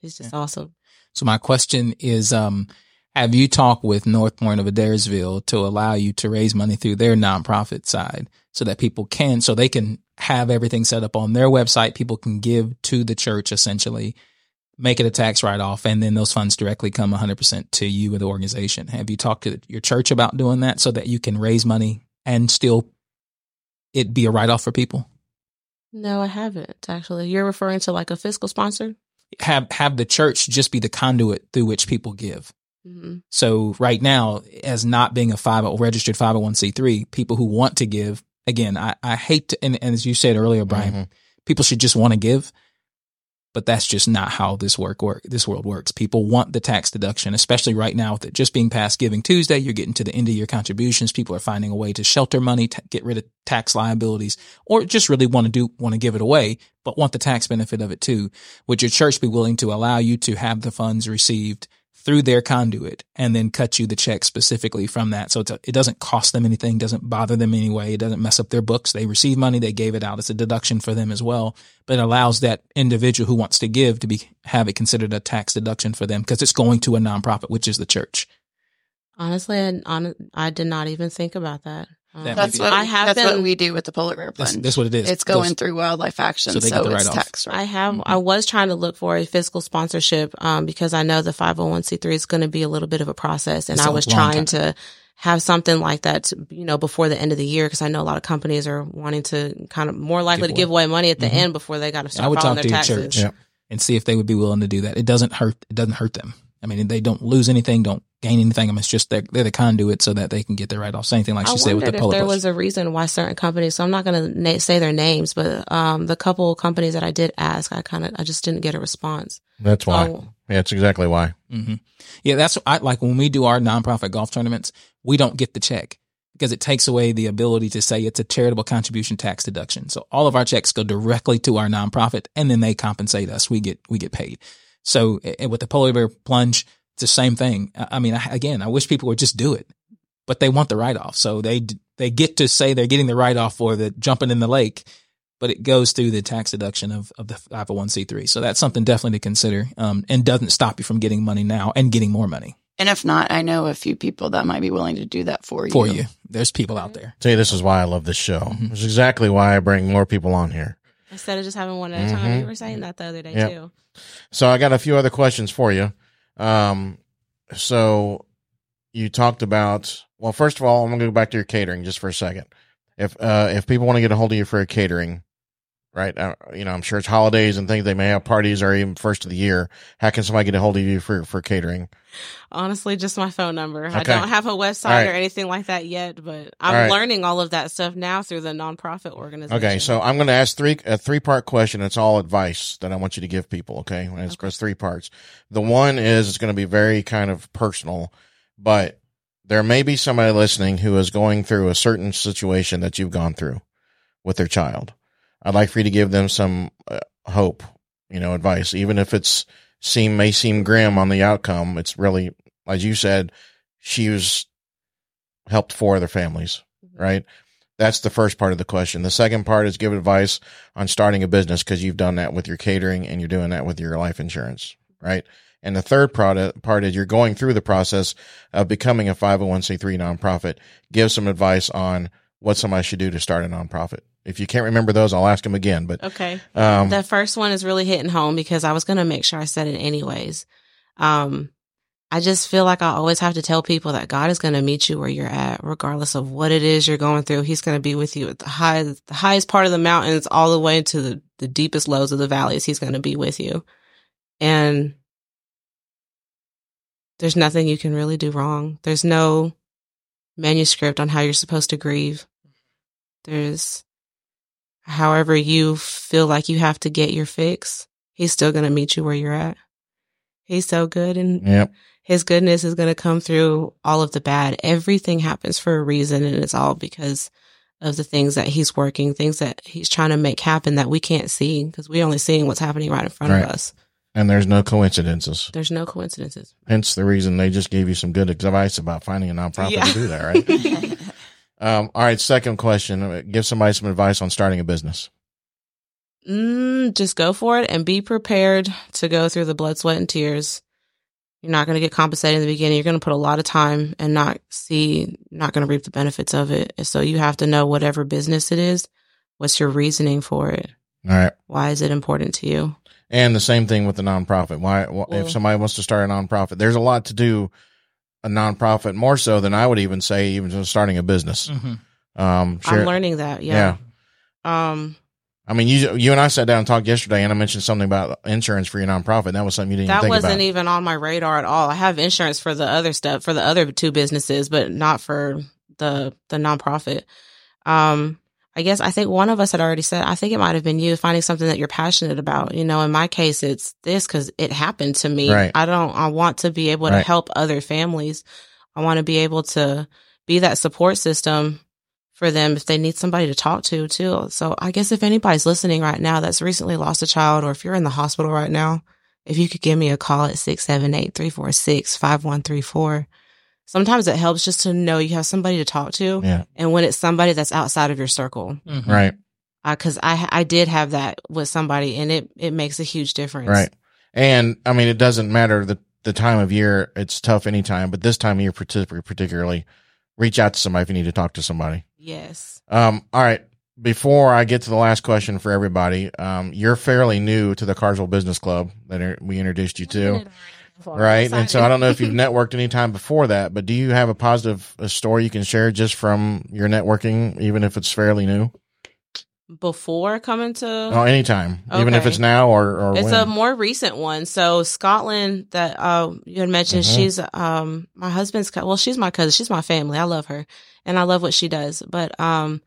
he's just Yeah. awesome. So my question is, um, have you talked with North Point of Adairsville to allow you to raise money through their nonprofit side so that people can, so they can have everything set up on their website. People can give to the church essentially, make it a tax write off, and then those funds directly come 100% to you or the organization. Have you talked to your church about doing that so that you can raise money and still it be a write off for people? No, I haven't actually. You're referring to like a fiscal sponsor? Have, have the church just be the conduit through which people give. hmm So right now, as not being a five registered five hundred one c three, people who want to give again, I, I hate to, and, and as you said earlier, Brian, Mhm. people should just want to give, but that's just not how this work work this world works. People want the tax deduction, especially right now with it just being past Giving Tuesday. You're getting to the end of your contributions. People are finding a way to shelter money, to get rid of tax liabilities, or just really want to do want to give it away, but want the tax benefit of it too. Would your church be willing to allow you to have the funds received? Through their conduit and then cut you the check specifically from that. So a, it doesn't cost them anything, doesn't bother them anyway. It doesn't mess up their books. They receive money. They gave it out. It's a deduction for them as well, but it allows that individual who wants to give to be, have it considered a tax deduction for them because it's going to a nonprofit, which is the church. Honestly, I, I did not even think about that. That That's what I have that's been- what we do with the polar bear That's, plunge. that's what it is. it's going Those- through wildlife action, So so, they get the it's write-off. tax right. I have. Mhm. I was trying to look for a fiscal sponsorship um, because I know the 501c3 is going to be a little bit of a process, and It's I a was long trying to have something like that, to, you know, before the end of the year because I know a lot of companies are wanting to kind of more likely Give to give away money at the Mhm. end before they got to I start would filing talk their to your taxes. church Yeah. and see if they would be willing to do that. It doesn't hurt. It doesn't hurt them. I mean, they don't lose anything, don't gain anything. I mean, it's just they're, they're the conduit so that they can get their write off. Same thing like I she said with wondered the if polar there Plunge. was a reason why certain companies. So I'm not going to na- say their names, but um, the couple companies that I did ask, I kind of I just didn't get a response. That's why. So Yeah, that's exactly why. hmm Yeah, that's I like when we do our nonprofit golf tournaments, we don't get the check because it takes away the ability to say it's a charitable contribution tax deduction. So all of our checks go directly to our nonprofit, and then they compensate us. We get we get paid. So with the polar bear plunge, it's the same thing. I I mean, I, again, I wish people would just do it, but they want the write off, so they they get to say they're getting the write off for the jumping in the lake. But it goes through the tax deduction of, of the 501c3. So that's something definitely to consider um, and doesn't stop you from getting money now and getting more money. And if not, I know a few people that might be willing to do that for you. for you. There's people out there. Tell you, this is why I love this show. Mhm. This is exactly why I bring more people on here. Instead of just having one at a time. Mhm. You were saying that the other day Yep. too. So I got a few other questions for you. Um, so you talked about well, first of all, I'm gonna go back to your catering just for a second. If uh, if people want to get a hold of you for a catering, right? Uh, you know, I'm sure it's holidays and things. They may have parties or even first of the year. How can somebody get a hold of you for for catering? Honestly, just my phone number. I don't have a website right. or anything like that yet, but I'm All right. learning all of that stuff now through the nonprofit organization. Okay, so I'm going to ask three a three part question. It's all advice that I want you to give people. Okay, and it's, Okay. it's three parts. The one is it's going to be very kind of personal, but there may be somebody listening who is going through a certain situation that you've gone through with their child. I'd like for you to give them some uh, hope, you know, advice, even if it's seem may seem grim on the outcome. It's really, as you said, she was helped four other families, right? That's the first part of the question. The second part is give advice on starting a business because you've done that with your catering and you're doing that with your life insurance, right? And the third part, part is you're going through the process of becoming a 501c3 nonprofit. Give some advice on what somebody should do to start a nonprofit. If you can't remember those, I'll ask them again. But Okay. um, the first one is really hitting home because I was going to make sure I said it anyways. Um, I just feel like I always have to tell people that God is going to meet you where you're at, regardless of what it is you're going through. He's going to be with you at the high, the highest part of the mountains, all the way to the, the deepest lows of the valleys. He's going to be with you. And there's nothing you can really do wrong. There's no manuscript on how you're supposed to grieve. There's however you feel like you have to get your fix. He's still going to meet you where you're at. He's so good and yep. his goodness is going to come through all of the bad. Everything happens for a reason and it's all because of the things that he's working, things that he's trying to make happen that we can't see because we're only seeing what's happening right in front Right. of us. And there's no coincidences. There's no coincidences. Hence the reason they just gave you some good advice about finding a nonprofit Yeah. to do that, right? um, all right. Second question. Give somebody some advice on starting a business. Mm, just go for it and be prepared to go through the blood, sweat, and tears. You're not going to get compensated in the beginning. You're going to put a lot of time and not see, not going to reap the benefits of it. So you have to know whatever business it is, what's your reasoning for it? All right. Why is it important to you? And the same thing with the nonprofit. Why, wh- Well- if somebody wants to start a nonprofit, there's a lot to do a nonprofit more so than I would even say, even just starting a business. Mhm. Um, I'm learning that. Yeah. Um, I mean, you, you and I sat down and talked yesterday and I mentioned something about insurance for your nonprofit. That was something you didn't that even think wasn't about. even on my radar at all. I have insurance for the other stuff, for the other two businesses, but not for the, the nonprofit. Um, I guess I think one of us had already said, I think it might have been you finding something that you're passionate about. You know, in my case, it's this because it happened to me. Right. I don't, I want to be able to Right. help other families. I want to be able to be that support system for them if they need somebody to talk to too. So I guess if anybody's listening right now that's recently lost a child or if you're in the hospital right now, if you could give me a call at 678-346-5134. Sometimes it helps just to know you have somebody to talk to. Yeah. And when it's somebody that's outside of your circle, Mhm. Right. because I I did have that with somebody, and it it makes a huge difference. Right. And I mean, it doesn't matter the, the time of year. It's tough anytime, but this time of year partic- particularly, reach out to somebody if you need to talk to somebody. Yes. Um, all right. Before I get to the last question for everybody, um, you're fairly new to the Cartersville Business Club that er- we introduced you to, right? And so I don't know if you've networked any time before that, but do you have a positive a story you can share just from your networking, even if it's fairly new? Before coming to Oh, anytime, even if it's now or, or It's when. a more recent one. So Scotland that uh, you had mentioned, Mhm. she's um my husband's co- well, she's my cousin. She's my family. I love her and I love what she does. But um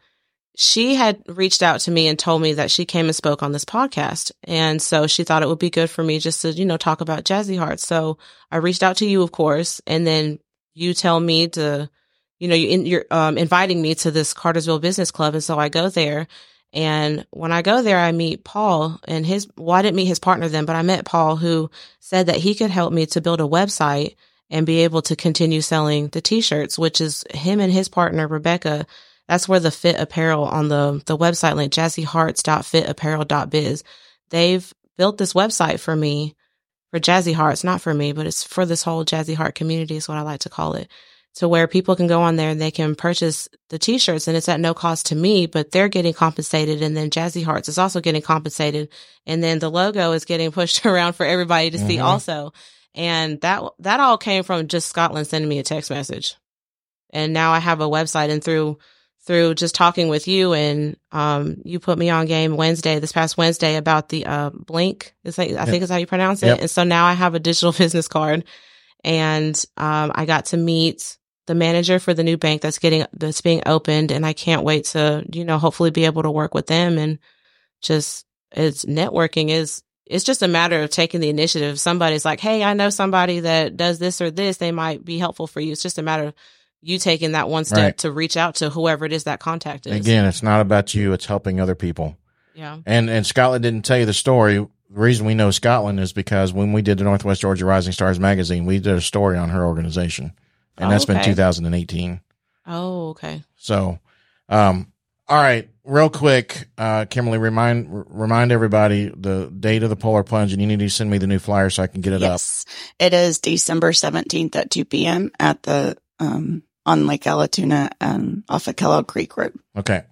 she had reached out to me and told me that she came and spoke on this podcast. And so she thought it would be good for me just to, you know, talk about Jazzy Heart. So I reached out to you, of course, and then you tell me to, you know, you you're um, inviting me to this Cartersville Business Club. And so I go there. And when I go there, I meet Paul and his, well, I didn't meet his partner then, but I met Paul who said that he could help me to build a website and be able to continue selling the t-shirts, which is him and his partner, Rebecca. That's where the fit apparel on the, the website link, jazzyhearts.fitapparel.biz. They've built this website for me for Jazzy Hearts, not for me, but it's for this whole Jazzy Heart community is what I like to call it. To where people can go on there and they can purchase the t-shirts and it's at no cost to me, but they're getting compensated. And then Jazzy Hearts is also getting compensated. And then the logo is getting pushed around for everybody to see Mhm. also. And that, that all came from just Scotland sending me a text message. And now I have a website and through, through just talking with you and um you put me on game Wednesday this past Wednesday about the uh blink. Is that, I think is how you pronounce it. Yep. and so now I have a digital business card and um I got to meet the manager for the new bank that's getting that's being opened and I can't wait to you know hopefully be able to work with them and just it's networking is it's just a matter of taking the initiative. Somebody's like hey I know somebody that does this or this. They might be helpful for you. It's just a matter of you taking that one step Right. to reach out to whoever it is that contact is. Again, it's not about you; it's helping other people. Yeah. And and Scotland didn't tell you the story. The reason we know Scotland is because when we did the Northwest Georgia Rising Stars magazine, we did a story on her organization, and Oh, that's been 2018. Oh, okay. So, um, all right, real quick, uh, Kimberly, remind r- remind everybody the date of the polar plunge, and you need to send me the new flyer so I can get it up. yes. It is December 17th at 2 p.m. at the, um, on Lake Allatoona and off of Kellogg Creek Road. Okay.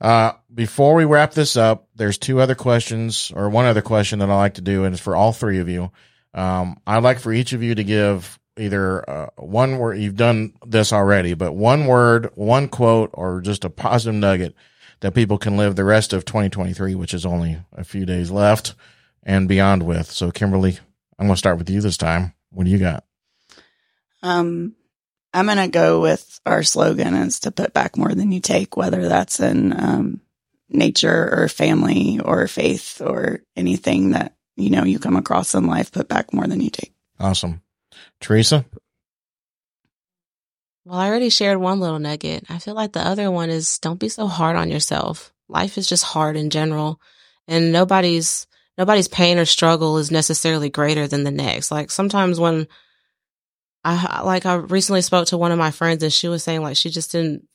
Uh, before we wrap this up, there's two other questions or one other question that I like to do, and it's for all three of you. Um, I'd like for each of you to give either uh, one word. You've done this already, but one word, one quote, or just a positive nugget that people can live the rest of 2023, which is only a few days left, and beyond with. So, Kimberly, I'm going to start with you this time. What do you got? Um, I'm going to go with our slogan is to put back more than you take, whether that's in, um, nature or family or faith or anything that, you know, you come across in life, put back more than you take. Awesome. Teresa? Well, I already shared one little nugget. I feel like the other one is don't be so hard on yourself. Life is just hard in general, and nobody's nobody's pain or struggle is necessarily greater than the next. Like sometimes when I like I recently spoke to one of my friends and she was saying like she just didn't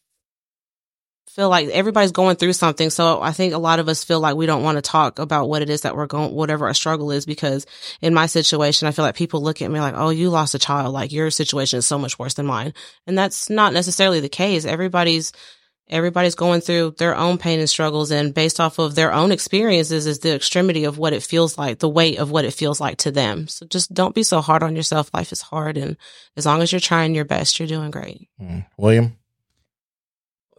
feel like everybody's going through something. So I think a lot of us feel like we don't want to talk about what it is that we're going, whatever our struggle is, because in my situation, I feel like people look at me like, oh, you lost a child. Like your situation is so much worse than mine. And that's not necessarily the case. Everybody's, everybody's going through their own pain and struggles and based off of their own experiences is the extremity of what it feels like, the weight of what it feels like to them. So just don't be so hard on yourself. Life is hard. And as long as you're trying your best, you're doing great. Hmm. William?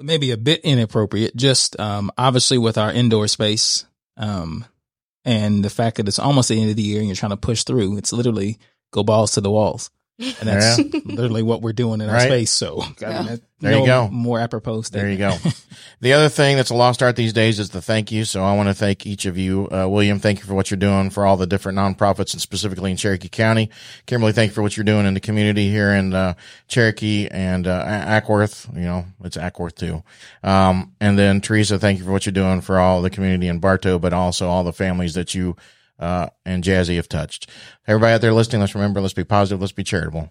maybe a bit inappropriate. Just um, obviously with our indoor space, um, and the fact that it's almost the end of the year and you're trying to push through. It's literally go balls to the walls, and that's literally what we're doing in our Right. space. So I mean, Yeah. that- There you go. More apropos. There you go. the other thing that's a lost art these days is the thank you. So I want to thank each of you. Uh, William, thank you for what you're doing for all the different nonprofits and specifically in Cherokee County. Kimberly, thank you for what you're doing in the community here in uh, Cherokee and uh, Acworth. You know, it's Acworth too. Um, and then Teresa, thank you for what you're doing for all the community in Bartow, but also all the families that you uh, and Jazzy have touched. Everybody out there listening, let's remember, let's be positive, let's be charitable.